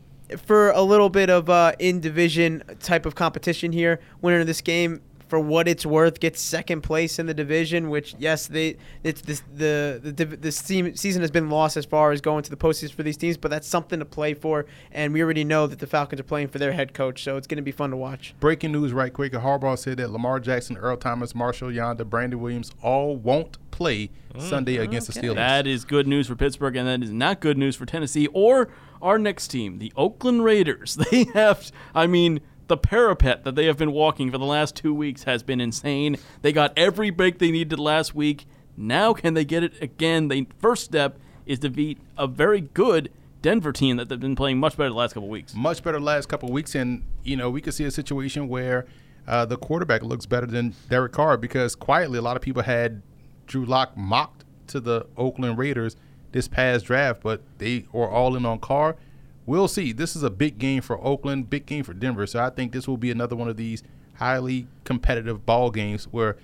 for a little bit of uh, in division type of competition here, winner of this game, for what it's worth, gets second place in the division. Which, yes, they it's this, the the div- the season has been lost as far as going to the postseason for these teams, but that's something to play for. And we already know that the Falcons are playing for their head coach, so it's going to be fun to watch. Breaking news right quick. Harbaugh said that Lamar Jackson, Earl Thomas, Marshal Yanda, Brandon Williams all won't play mm, Sunday against the Steelers. That is good news for Pittsburgh, and that is not good news for Tennessee or our next team, the Oakland Raiders. They have, I mean, the parapet that they have been walking for the last two weeks has been insane. They got every break they needed last week. Now, can they get it again? The first step is to beat a very good Denver team that they've been playing much better the last couple weeks. much better the last couple weeks, and you know we could see a situation where uh, the quarterback looks better than Derek Carr because quietly a lot of people had Drew Lock mocked to the Oakland Raiders this past draft, but they were all in on Carr. We'll see. This is a big game for Oakland, big game for Denver. So I think this will be another one of these highly competitive ball games where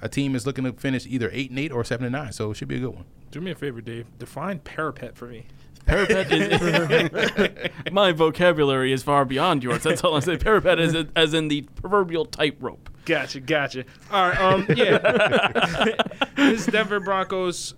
a team is looking to finish either eight and eight or seven and nine. So it should be a good one. Do me a favor, Dave. Define parapet for me. Parapet is my vocabulary is far beyond yours. That's all I say. Parapet is as in the proverbial tightrope. Gotcha, gotcha. All right, um, yeah. this Denver Broncos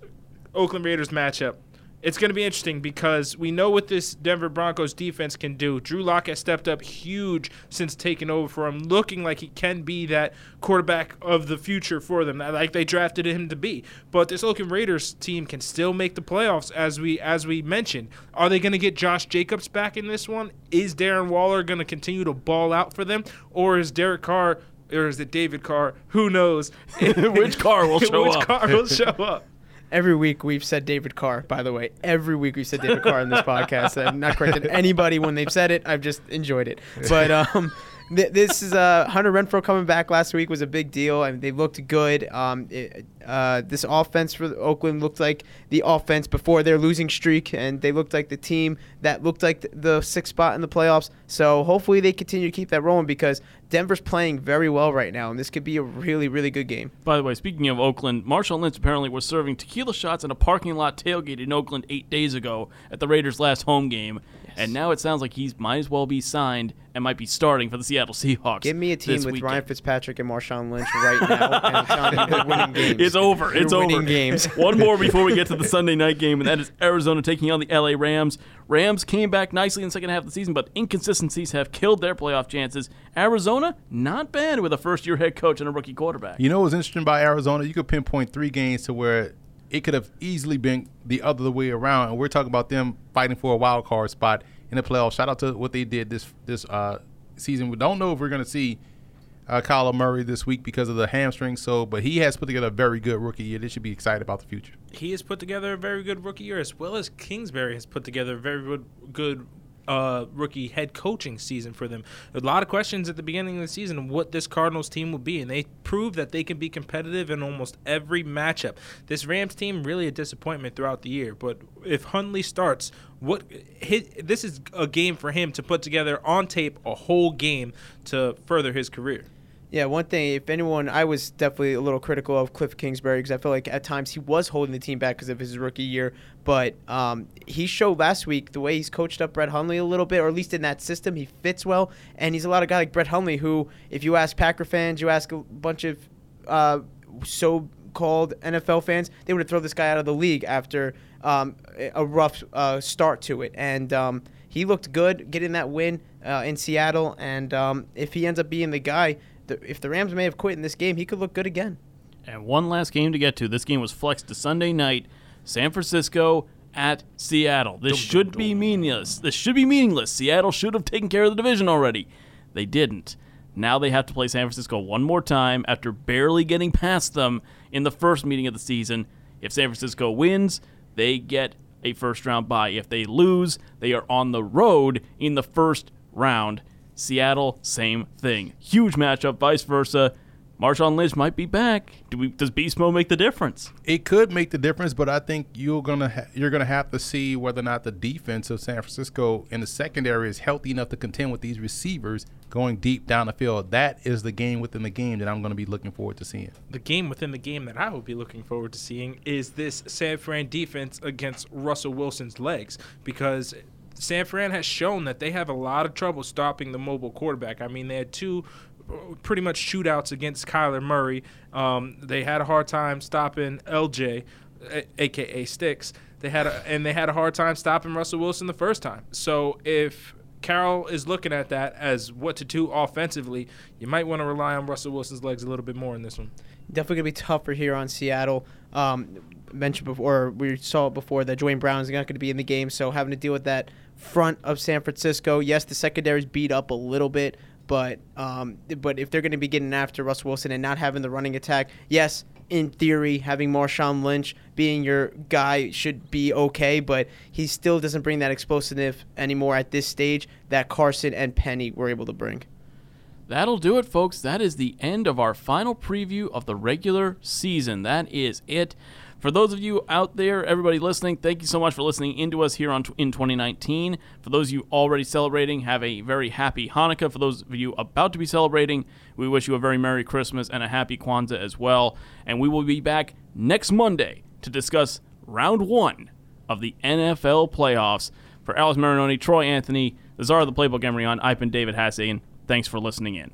Oakland Raiders matchup. It's going to be interesting because we know what this Denver Broncos defense can do. Drew Lock has stepped up huge since taking over for him, looking like he can be that quarterback of the future for them, like they drafted him to be. But this Oakland Raiders team can still make the playoffs, as we as we mentioned. Are they going to get Josh Jacobs back in this one? Is Darren Waller going to continue to ball out for them, or is Derek Carr or is it David Carr? Who knows? Which car will show Which up? car will show up? Every week we've said David Carr, by the way. Every week we've said David Carr in this podcast. I've not corrected anybody when they've said it. I've just enjoyed it. But um, this is uh, Hunter Renfrow coming back last week was a big deal. I mean, they looked good. Um, it, uh, this offense for Oakland looked like the offense before their losing streak, and they looked like the team that looked like th- the sixth spot in the playoffs. So hopefully they continue to keep that rolling because Denver's playing very well right now, and this could be a really, really good game. By the way, speaking of Oakland, Marshawn Lynch apparently was serving tequila shots in a parking lot tailgate in Oakland eight days ago at the Raiders' last home game, and now it sounds like he might as well be signed and might be starting for the Seattle Seahawks. Give me a team with weekend. Ryan Fitzpatrick and Marshawn Lynch right now, and I'm telling you, they're winning games. It's over. They're it's winning over. games. One more before we get to the Sunday night game, and that is Arizona taking on the LA Rams. Rams came back nicely in the second half of the season, but inconsistencies have killed their playoff chances. Arizona, not bad with a first year head coach and a rookie quarterback. You know what's interesting about Arizona? You could pinpoint three games to where it could have easily been the other way around, and we're talking about them fighting for a wild card spot in the playoffs. Shout out to what they did this this uh, season. We don't know if we're going to see uh, Kyler Murray this week because of the hamstring. So, but he has put together a very good rookie year. They should be excited about the future. He has put together a very good rookie year, as well as Kingsbury has put together a very good, good uh, rookie head coaching season for them. A lot of questions at the beginning of the season what this Cardinals team will be, and they proved that they can be competitive in almost every matchup. This Rams team really a disappointment throughout the year, but if Hundley starts, what hit, this is a game for him to put together on tape a whole game to further his career. Yeah, one thing, if anyone, I was definitely a little critical of Cliff Kingsbury because I feel like at times he was holding the team back because of his rookie year. But um, he showed last week the way he's coached up Brett Hundley a little bit, or at least in that system, he fits well. And he's a lot of guy like Brett Hundley, who, if you ask Packer fans, you ask a bunch of uh, so called NFL fans, they would have thrown this guy out of the league after um, a rough uh, start to it. And um, he looked good getting that win uh, in Seattle. And um, if he ends up being the guy, the, if the Rams may have quit in this game, he could look good again. And one last game to get to. This game was flexed to Sunday night. San Francisco at Seattle. This should be meaningless. This should be meaningless. Seattle should have taken care of the division already. They didn't. Now they have to play San Francisco one more time after barely getting past them in the first meeting of the season. If San Francisco wins, they get a first round bye. If they lose, they are on the road in the first round. Seattle, same thing. Huge matchup, vice versa. Marshawn Lynch might be back. Do we, does Beast Mode make the difference? It could make the difference, but I think you're gonna ha- you're gonna have to see whether or not the defense of San Francisco in the secondary is healthy enough to contend with these receivers going deep down the field. That is the game within the game that I'm going to be looking forward to seeing. The game within the game that I will be looking forward to seeing is this San Fran defense against Russell Wilson's legs because San Fran has shown that they have a lot of trouble stopping the mobile quarterback. I mean, they had two pretty much shootouts against Kyler Murray. Um, they had a hard time stopping LJ, a- aka Sticks. They had a, and they had a hard time stopping Russell Wilson the first time. So if Carroll is looking at that as what to do offensively, you might want to rely on Russell Wilson's legs a little bit more in this one. Definitely gonna be tougher here on Seattle. Um, mentioned before, we saw it before that Duane Brown is not going to be in the game, so having to deal with that front of San Francisco. Yes, the secondary's beat up a little bit, but um, but if they're going to be getting after Russell Wilson and not having the running attack, yes, in theory, having Marshawn Lynch being your guy should be okay, but he still doesn't bring that explosiveness anymore at this stage that Carson and Penny were able to bring. That'll do it, folks. That is the end of our final preview of the regular season. That is it. For those of you out there, everybody listening, thank you so much for listening into us here on in 2019. For those of you already celebrating, have a very happy Hanukkah. For those of you about to be celebrating, we wish you a very Merry Christmas and a happy Kwanzaa as well. And we will be back next Monday to discuss round one of the NFL playoffs. For Alex Marinoni, Troy Anthony, the czar of the playbook, Emery on, I've been David Hassan. Thanks for listening in.